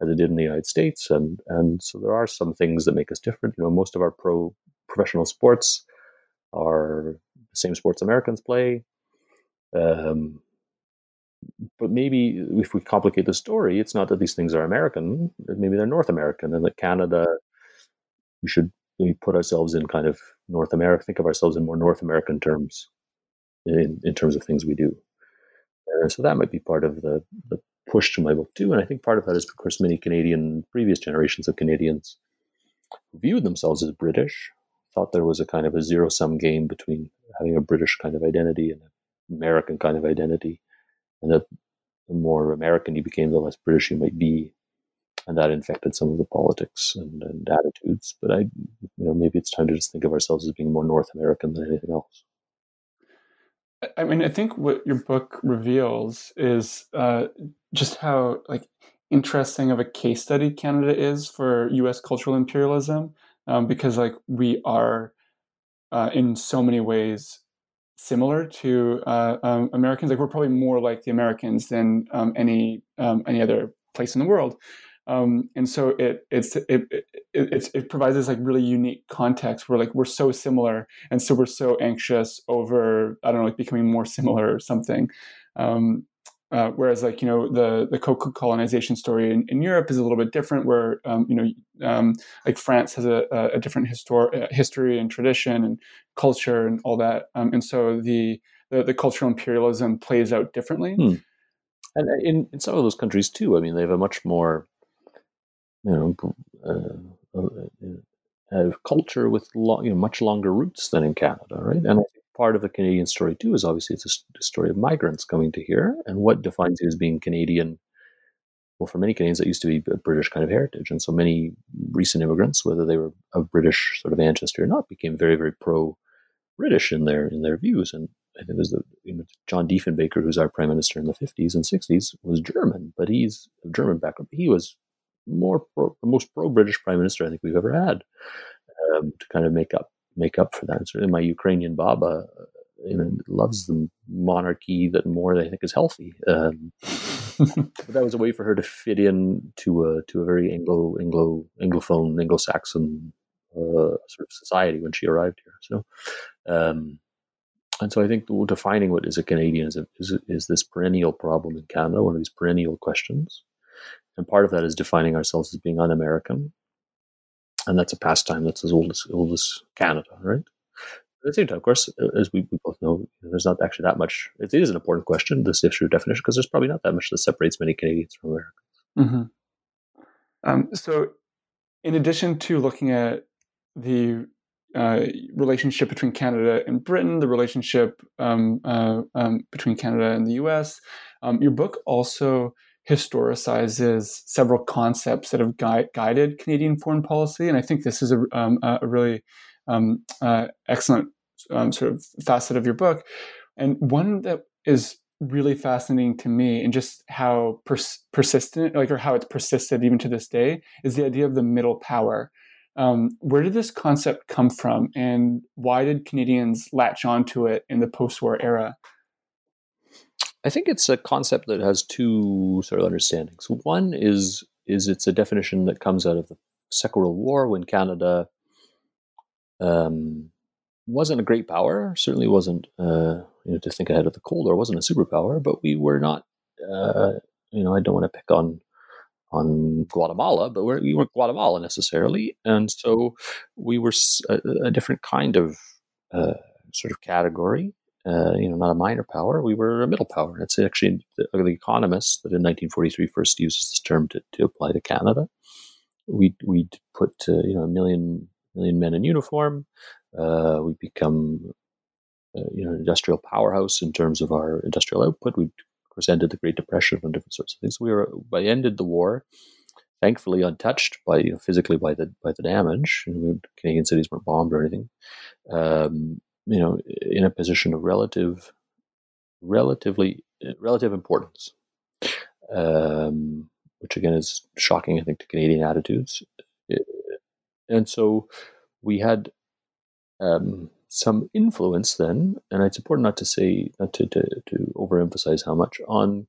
as it did in the United States, and and so there are some things that make us different. You know, most of our pro professional sports are the same sports Americans play. Um, but maybe if we complicate the story, it's not that these things are American. Maybe they're North American, and that Canada, we should we put ourselves in kind of North America. Think of ourselves in more North American terms, in in terms of things we do. And so that might be part of the, the push to my book too. And I think part of that is, because many Canadian, previous generations of Canadians viewed themselves as British, thought there was a kind of a zero sum game between having a British kind of identity and an American kind of identity. And that the more American you became, the less British you might be. And that infected some of the politics and, and attitudes. But I, you know, maybe it's time to just think of ourselves as being more North American than anything else. I mean, I think what your book reveals is uh, just how like interesting of a case study Canada is for U.S. cultural imperialism, um, because like we are uh, in so many ways similar to uh, um, Americans. Like we're probably more like the Americans than um, any um, any other place in the world. Um, and so it it's it, it it, it provides this like really unique context where like we're so similar and so we're so anxious over I don't know like becoming more similar or something. Um, uh, whereas like you know the the coca-colonization story in, in Europe is a little bit different, where um, you know um, like France has a, a different histor- uh, history and tradition and culture and all that, um, and so the, the, the cultural imperialism plays out differently. Hmm. And uh, in in some of those countries too, I mean, they have a much more you know. Uh, uh uh, culture with lo- you know much longer roots than in Canada, right? And part of the Canadian story too is obviously it's a, a story of migrants coming to here, and what defines you as being Canadian. Well, for many Canadians, that used to be a British kind of heritage, and so many recent immigrants, whether they were of British sort of ancestry or not, became very, very pro-British in their in their views. And I think there's the you know, John Diefenbaker, who's our prime minister in the 50s and 60s, was German, but he's of German background. He was more pro, the most pro-British prime minister I think we've ever had um, to kind of make up make up for that. And certainly, my Ukrainian Baba, uh, you know, loves the monarchy that more I think is healthy. Um, but that was a way for her to fit in to a to a very Anglo Anglo Anglophone Anglo Saxon uh, sort of society when she arrived here. So. Um, and so I think defining what is a Canadian is, a, is, is this perennial problem in Canada, one of these perennial questions. And part of that is defining ourselves as being un-American, and that's a pastime that's as old as old as Canada, right? At the same time, of course, as we, we both know, there's not actually that much. It is an important question, this issue of definition, because there's probably not that much that separates many Canadians from Americans. Mm-hmm. Um, so, in addition to looking at the uh, relationship between Canada and Britain, the relationship um, uh, um, between Canada and the U.S., um, your book also historicizes several concepts that have gui- guided Canadian foreign policy, and I think this is a, um, a really um, uh, excellent um, sort of facet of your book, and one that is really fascinating to me, and just how pers- persistent, like or how it's persisted even to this day, is the idea of the middle power. Um, where did this concept come from, and why did Canadians latch onto it in the post-war era? I think it's a concept that has two sort of understandings. One is is it's a definition that comes out of the Second World War when Canada um, wasn't a great power. Certainly wasn't uh, you know to think ahead of the Cold War. wasn't a superpower, but we were not. Uh, you know, I don't want to pick on on Guatemala, but we're, we weren't Guatemala necessarily, and so we were a, a different kind of uh, sort of category uh, you know, not a minor power. We were a middle power. It's actually the, the Economist that in 1943 first uses this term to, to apply to Canada. We we put uh, you know a million million men in uniform. Uh, we become uh, you know an industrial powerhouse in terms of our industrial output. We of course ended the Great Depression and different sorts of things. We were by ended the war, thankfully untouched by you know, physically by the by the damage. You know, Canadian cities weren't bombed or anything. Um, you know, in a position of relative, relatively, relative importance, um, which again is shocking, I think, to Canadian attitudes. And so we had um, some influence then, and it's important not to say, not to, to, to overemphasize how much on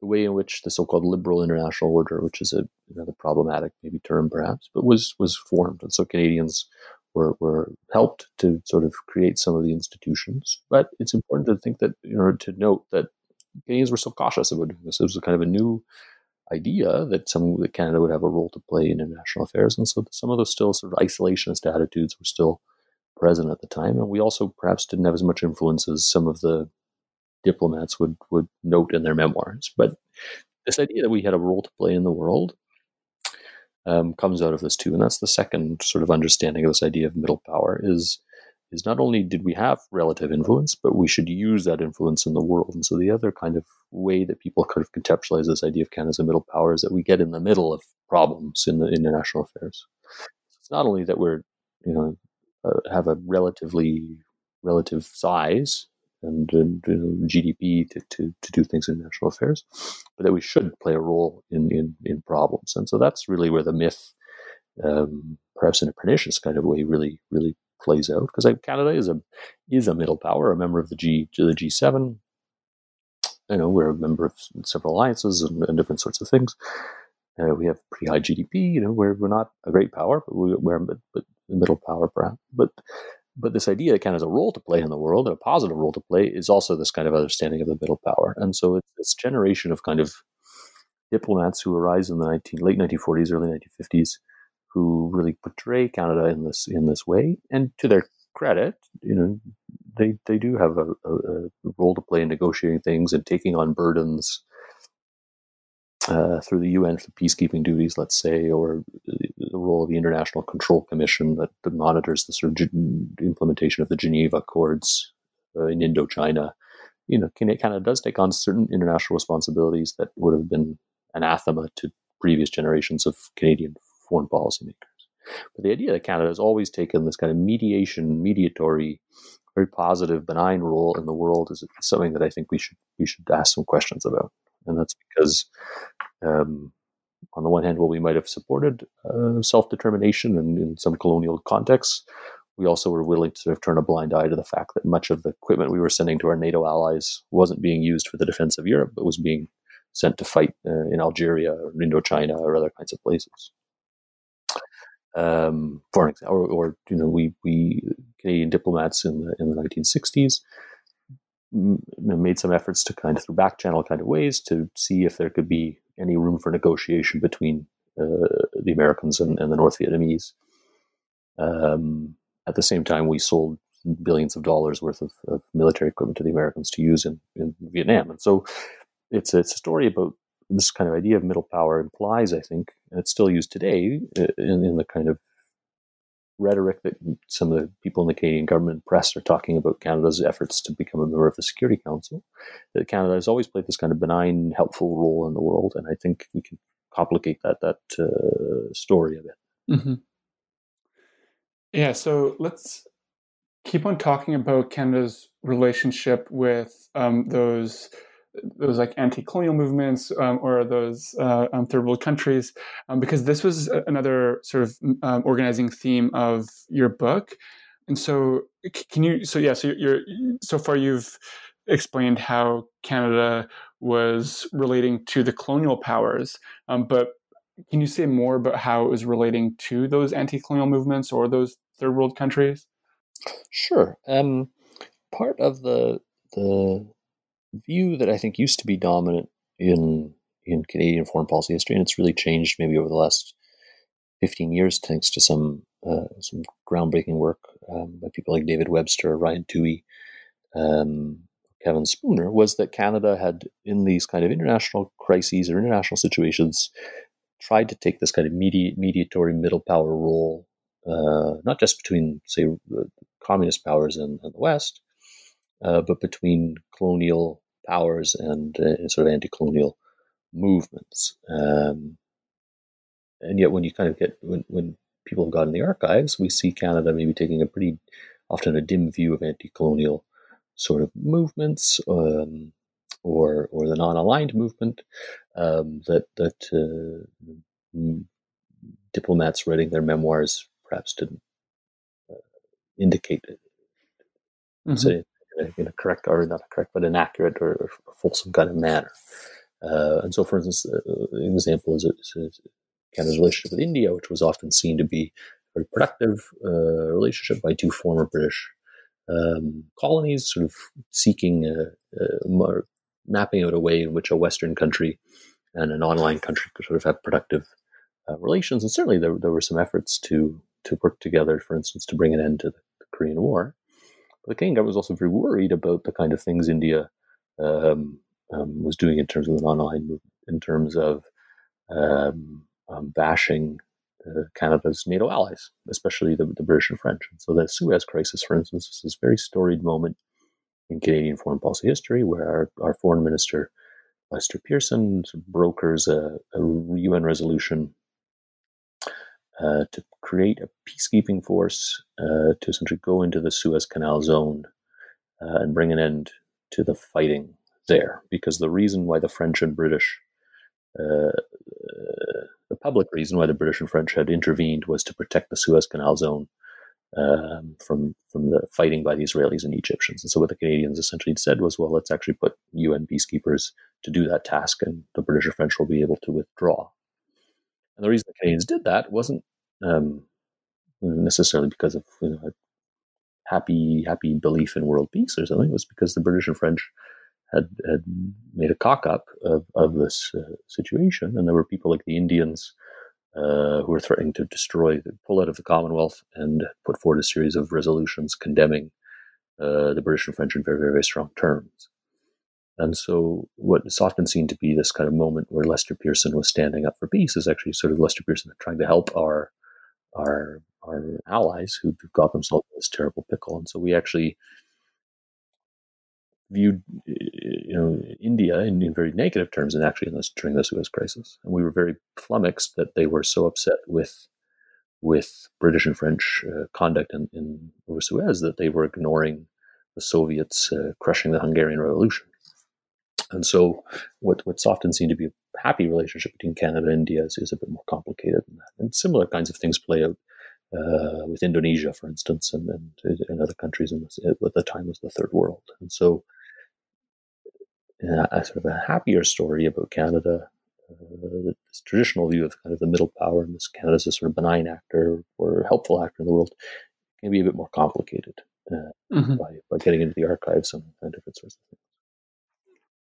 the way in which the so-called liberal international order, which is a another problematic maybe term perhaps, but was was formed, and so Canadians were, were helped to sort of create some of the institutions. But it's important to think that, you know, to note that Canadians were still cautious about doing this. It was kind of a new idea that some that Canada would have a role to play in international affairs, and so some of those still sort of isolationist attitudes were still present at the time. And we also perhaps didn't have as much influence as some of the diplomats would would note in their memoirs. But this idea that we had a role to play in the world um, comes out of this too, and that's the second sort of understanding of this idea of middle power is is not only did we have relative influence, but we should use that influence in the world. And so the other kind of way that people kind of conceptualize this idea of Canada as a middle power is that we get in the middle of problems in the international affairs. It's not only that we're you know uh, have a relatively relative size and, know, GDP to, to, to do things in national affairs, but that we should play a role in, in, in problems. And so that's really where the myth, um, perhaps in a pernicious kind of way, really really plays out. Because Canada is a is a middle power, a member of the G the G seven. You know, we're a member of several alliances and, and different sorts of things. Uh, we have pretty high GDP. You know, we're we're not a great power, but we, are but, but a middle power, perhaps. But but this idea that Canada has a role to play in the world, and a positive role to play, is also this kind of understanding of the middle power. And so it's this generation of kind of diplomats who arise in the 19, late 1940s, early 1950s, who really portray Canada in this in this way. And to their credit, you know, they they do have a, a, a role to play in negotiating things and taking on burdens uh, through the UN for peacekeeping duties, let's say, or role of the International Control Commission that, that monitors the sort of implementation of the Geneva Accords uh, in Indochina. You know, Canada does take on certain international responsibilities that would have been anathema to previous generations of Canadian foreign policymakers. But the idea that Canada has always taken this kind of mediation, mediatory, very positive, benign role in the world is something that I think we should we should ask some questions about, and that's because, um, on the one hand, while we might have supported uh, self determination and in some colonial contexts, we also were willing to sort of turn a blind eye to the fact that much of the equipment we were sending to our NATO allies wasn't being used for the defense of Europe, but was being sent to fight uh, in Algeria or Indochina or other kinds of places. Um, for example, or, or, you know, we we Canadian diplomats in the in the 1960s made some efforts to kind of through back channel kind of ways to see if there could be any room for negotiation between uh, the Americans and, and, the North Vietnamese. Um, at the same time, we sold billions of dollars worth of, of, military equipment to the Americans to use in, in Vietnam, and so it's it's a story about this kind of idea of middle power implies, I think, and it's still used today uh, in, in the kind of rhetoric that some of the people in the Canadian government press are talking about Canada's efforts to become a member of the Security Council. That Canada has always played this kind of benign, helpful role in the world, and I think we can complicate that that uh, story a bit. Mm-hmm. Yeah, so let's keep on talking about Canada's relationship with um, those those like anti-colonial movements um, or those uh, um, third world countries, um, because this was another sort of um, organizing theme of your book. And so, can you? So yeah, so you're so far you've explained how Canada was relating to the colonial powers, um, but can you say more about how it was relating to those anti-colonial movements or those third world countries? Sure. Part of the the view that I think used to be dominant in in Canadian foreign policy history, and it's really changed maybe over the last fifteen years, thanks to some uh, some groundbreaking work um, by people like David Webster, Ryan Touhey, um, Kevin Spooner, was that Canada had, in these kind of international crises or international situations, tried to take this kind of medi- mediatory middle power role, uh, not just between, say, communist powers in the West, uh, but between colonial powers and uh, sort of anti-colonial movements. Um, and yet, when you kind of get when, when people have gotten the archives, we see Canada maybe taking a pretty often a dim view of anti-colonial sort of movements, um, or or the non-aligned movement um, that that uh, diplomats writing their memoirs perhaps didn't uh, indicate. Mm-hmm. Say, in a correct or not correct, but inaccurate or, or fulsome kind of manner. Uh, and so, for instance, uh, an example is, is, Canada's relationship with India, which was often seen to be a very productive uh, relationship by two former British um, colonies, sort of seeking, uh, uh, mapping out a way in which a Western country and a non-aligned country could sort of have productive uh, relations. And certainly, there, there were some efforts to to work together, for instance, to bring an end to the Korean War. But the Canadian government was also very worried about the kind of things India um, um, was doing in terms of the non-aligned movement, in terms of um, um bashing uh, Canada's NATO allies, especially the, the, British and French. And so the Suez Crisis, for instance, is this very storied moment in Canadian foreign policy history where our, our foreign minister, Lester Pearson, brokers a, a UN resolution uh, to create a peacekeeping force uh, to essentially go into the Suez Canal zone uh, and bring an end to the fighting there. Because the reason why the French and British, uh, the public reason why the British and French had intervened was to protect the Suez Canal zone um, from from the fighting by the Israelis and Egyptians. And so what the Canadians essentially said was, well, let's actually put UN peacekeepers to do that task, and the British or French will be able to withdraw. And the reason the Canadians did that wasn't um, necessarily because of you know, happy happy belief in world peace or something. It was because the British and French had had made a cock up of, of this uh, situation, and there were people like the Indians uh, who were threatening to destroy, pull out of the Commonwealth, and put forward a series of resolutions condemning uh, the British and French in very, very strong terms. And so, what is often seen to be this kind of moment where Lester Pearson was standing up for peace is actually sort of Lester Pearson trying to help our our our allies who got themselves in this terrible pickle. And so, we actually viewed you know India in, in, very negative terms and actually in this, during the Suez crisis. And we were very flummoxed that they were so upset with with British and French uh, conduct in, in, over Suez that they were ignoring the Soviets uh, crushing the Hungarian Revolution. And so, what, what's often seen to be a happy relationship between Canada and India is, is a bit more complicated than that. And similar kinds of things play out uh, with Indonesia, for instance, and, and, and other countries in this, at the time was the third world. And so, a sort of a happier story about Canada. Uh, this traditional view of kind of the middle power and this Canada as a sort of benign actor or helpful actor in the world can be a bit more complicated uh, mm-hmm. by, by getting into the archives and, and different sorts of things.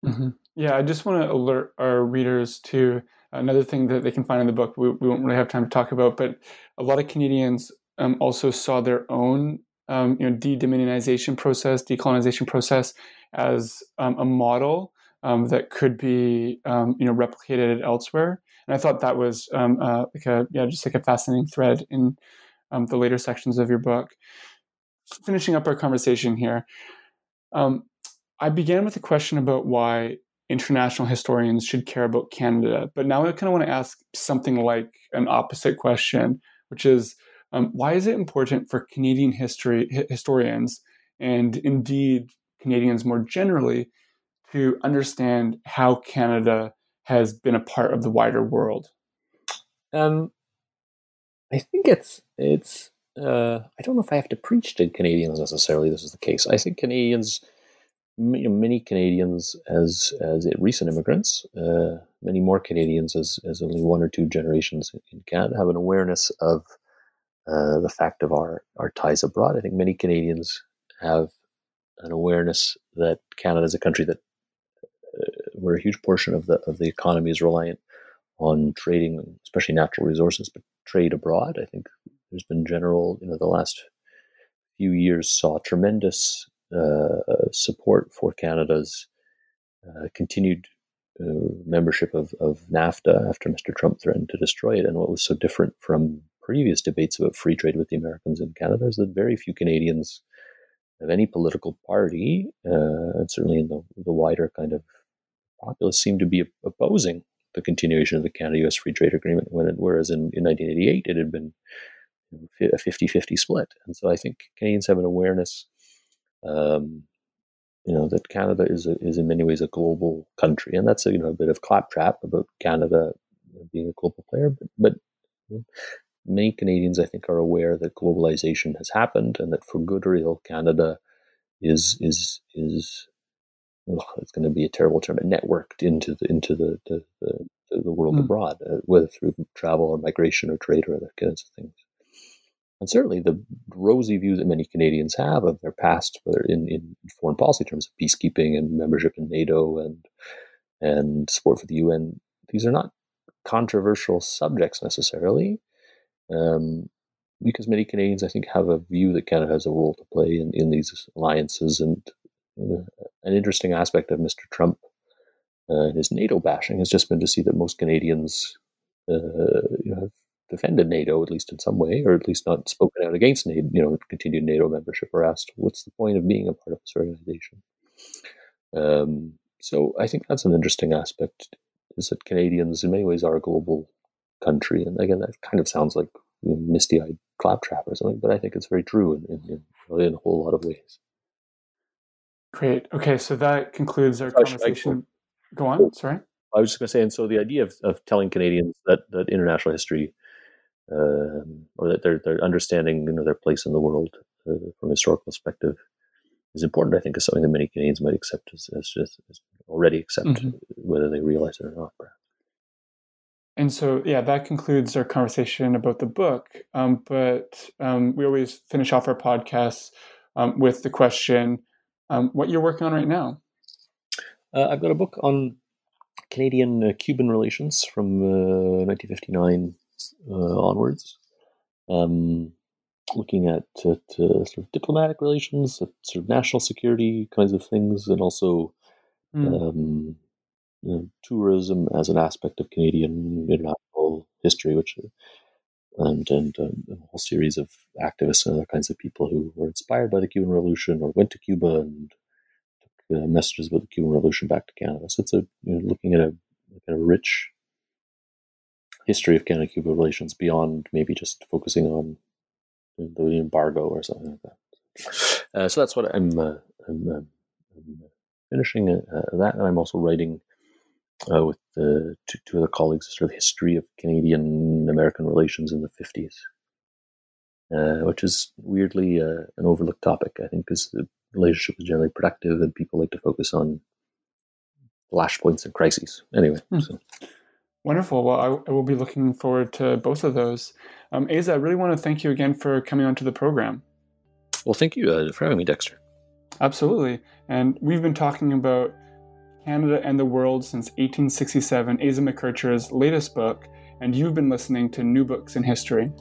Mm-hmm. Yeah, I just want to alert our readers to another thing that they can find in the book. We, we won't really have time to talk about, but a lot of Canadians um, also saw their own um, you know de-dominionization process, decolonization process as um, a model um, that could be um, you know replicated elsewhere. And I thought that was um, uh, like a yeah just like a fascinating thread in the later sections of your book. Finishing up our conversation here, um, I began with a question about why international historians should care about Canada, but now I kind of want to ask something like an opposite question, which is um, why is it important for Canadian history historians and indeed Canadians more generally to understand how Canada has been a part of the wider world? Um, I think it's it's. Uh, I don't know if I have to preach to Canadians necessarily. This is the case. I think Canadians, many Canadians, as as recent immigrants, uh, many more Canadians as as only one or two generations in Canada have an awareness of uh, the fact of our our ties abroad. I think many Canadians have an awareness that Canada is a country that uh, where a huge portion of the of the economy is reliant on trading, especially natural resources, but trade abroad. I think there's been general, you know, the last few years saw tremendous support for Canada's uh, continued uh, membership of, of NAFTA after Mr. Trump threatened to destroy it. And what was so different from previous debates about free trade with the Americans in Canada is that very few Canadians of any political party, uh, and certainly in the, the wider kind of populace, seem to be opposing the continuation of the Canada-U.S. Free Trade Agreement, when it, whereas in, in 1988 it had been a 50-50 split. And so I think Canadians have an awareness, um, you know, that Canada is a, is in many ways a global country, and that's a, you know a bit of claptrap about Canada being a global player, but, but many Canadians, I think, are aware that globalization has happened and that for good or ill, Canada is is is it's going to be a terrible term, networked into the into the the, the, the world mm. abroad, uh, whether through travel or migration or trade or other kinds of things. And certainly, the rosy views that many Canadians have of their past, whether in, in foreign policy terms of peacekeeping and membership in NATO and and support for the UN, these are not controversial subjects necessarily. Um, because many Canadians, I think, have a view that Canada has a role to play in, in these alliances. And uh, an interesting aspect of Mr. Trump uh, and his NATO bashing has just been to see that most Canadians uh, you know, defended NATO, at least in some way, or at least not spoken out against NATO, you know, continued NATO membership, or asked, what's the point of being a part of this organization? Um, so I think that's an interesting aspect, is that Canadians, in many ways, are a global country. And again, that kind of sounds like misty-eyed claptrap or something, but I think it's very true in, in, in, in a whole lot of ways. Great. Okay, so that concludes our conversation. Go on. Sorry. I was just going to say, and so the idea of, of telling Canadians that, that international history, um, or that their their understanding, you know, their place in the world uh, from a historical perspective, is important. I think is something that many Canadians might accept as, as just as already accept, mm-hmm. whether they realize it or not. Perhaps. And so, yeah, that concludes our conversation about the book. Um, but um, we always finish off our podcasts um, with the question um, what you're working on right now. Uh, I've got a book on Canadian uh, Cuban relations from 1959 uh, onwards, um, looking at, at sort of diplomatic relations, at sort of national security kinds of things, and also mm. um, you know, tourism as an aspect of Canadian international history, which and and um, a whole series of activists and other kinds of people who were inspired by the Cuban Revolution or went to Cuba and took uh, messages about the Cuban Revolution back to Canada. So it's a you know, looking at a kind of rich history of Canada-Cuba relations beyond maybe just focusing on the embargo or something like that. Uh, so that's what I'm, uh, I'm, uh, I'm finishing uh, that, and I'm also writing uh, with two, two other colleagues, a sort of history of Canadian American relations in the 50s, uh, which is weirdly uh, an overlooked topic, I think, because the relationship is generally productive and people like to focus on flashpoints and crises. Anyway, hmm. so. Wonderful. Well, I, I, will be looking forward to both of those. Um, Asa, I really want to thank you again for coming onto the program. Well, thank you uh, for having me, Dexter. Absolutely. And we've been talking about Canada and the World since 1867, Asa McKercher's latest book, and you've been listening to New Books in History.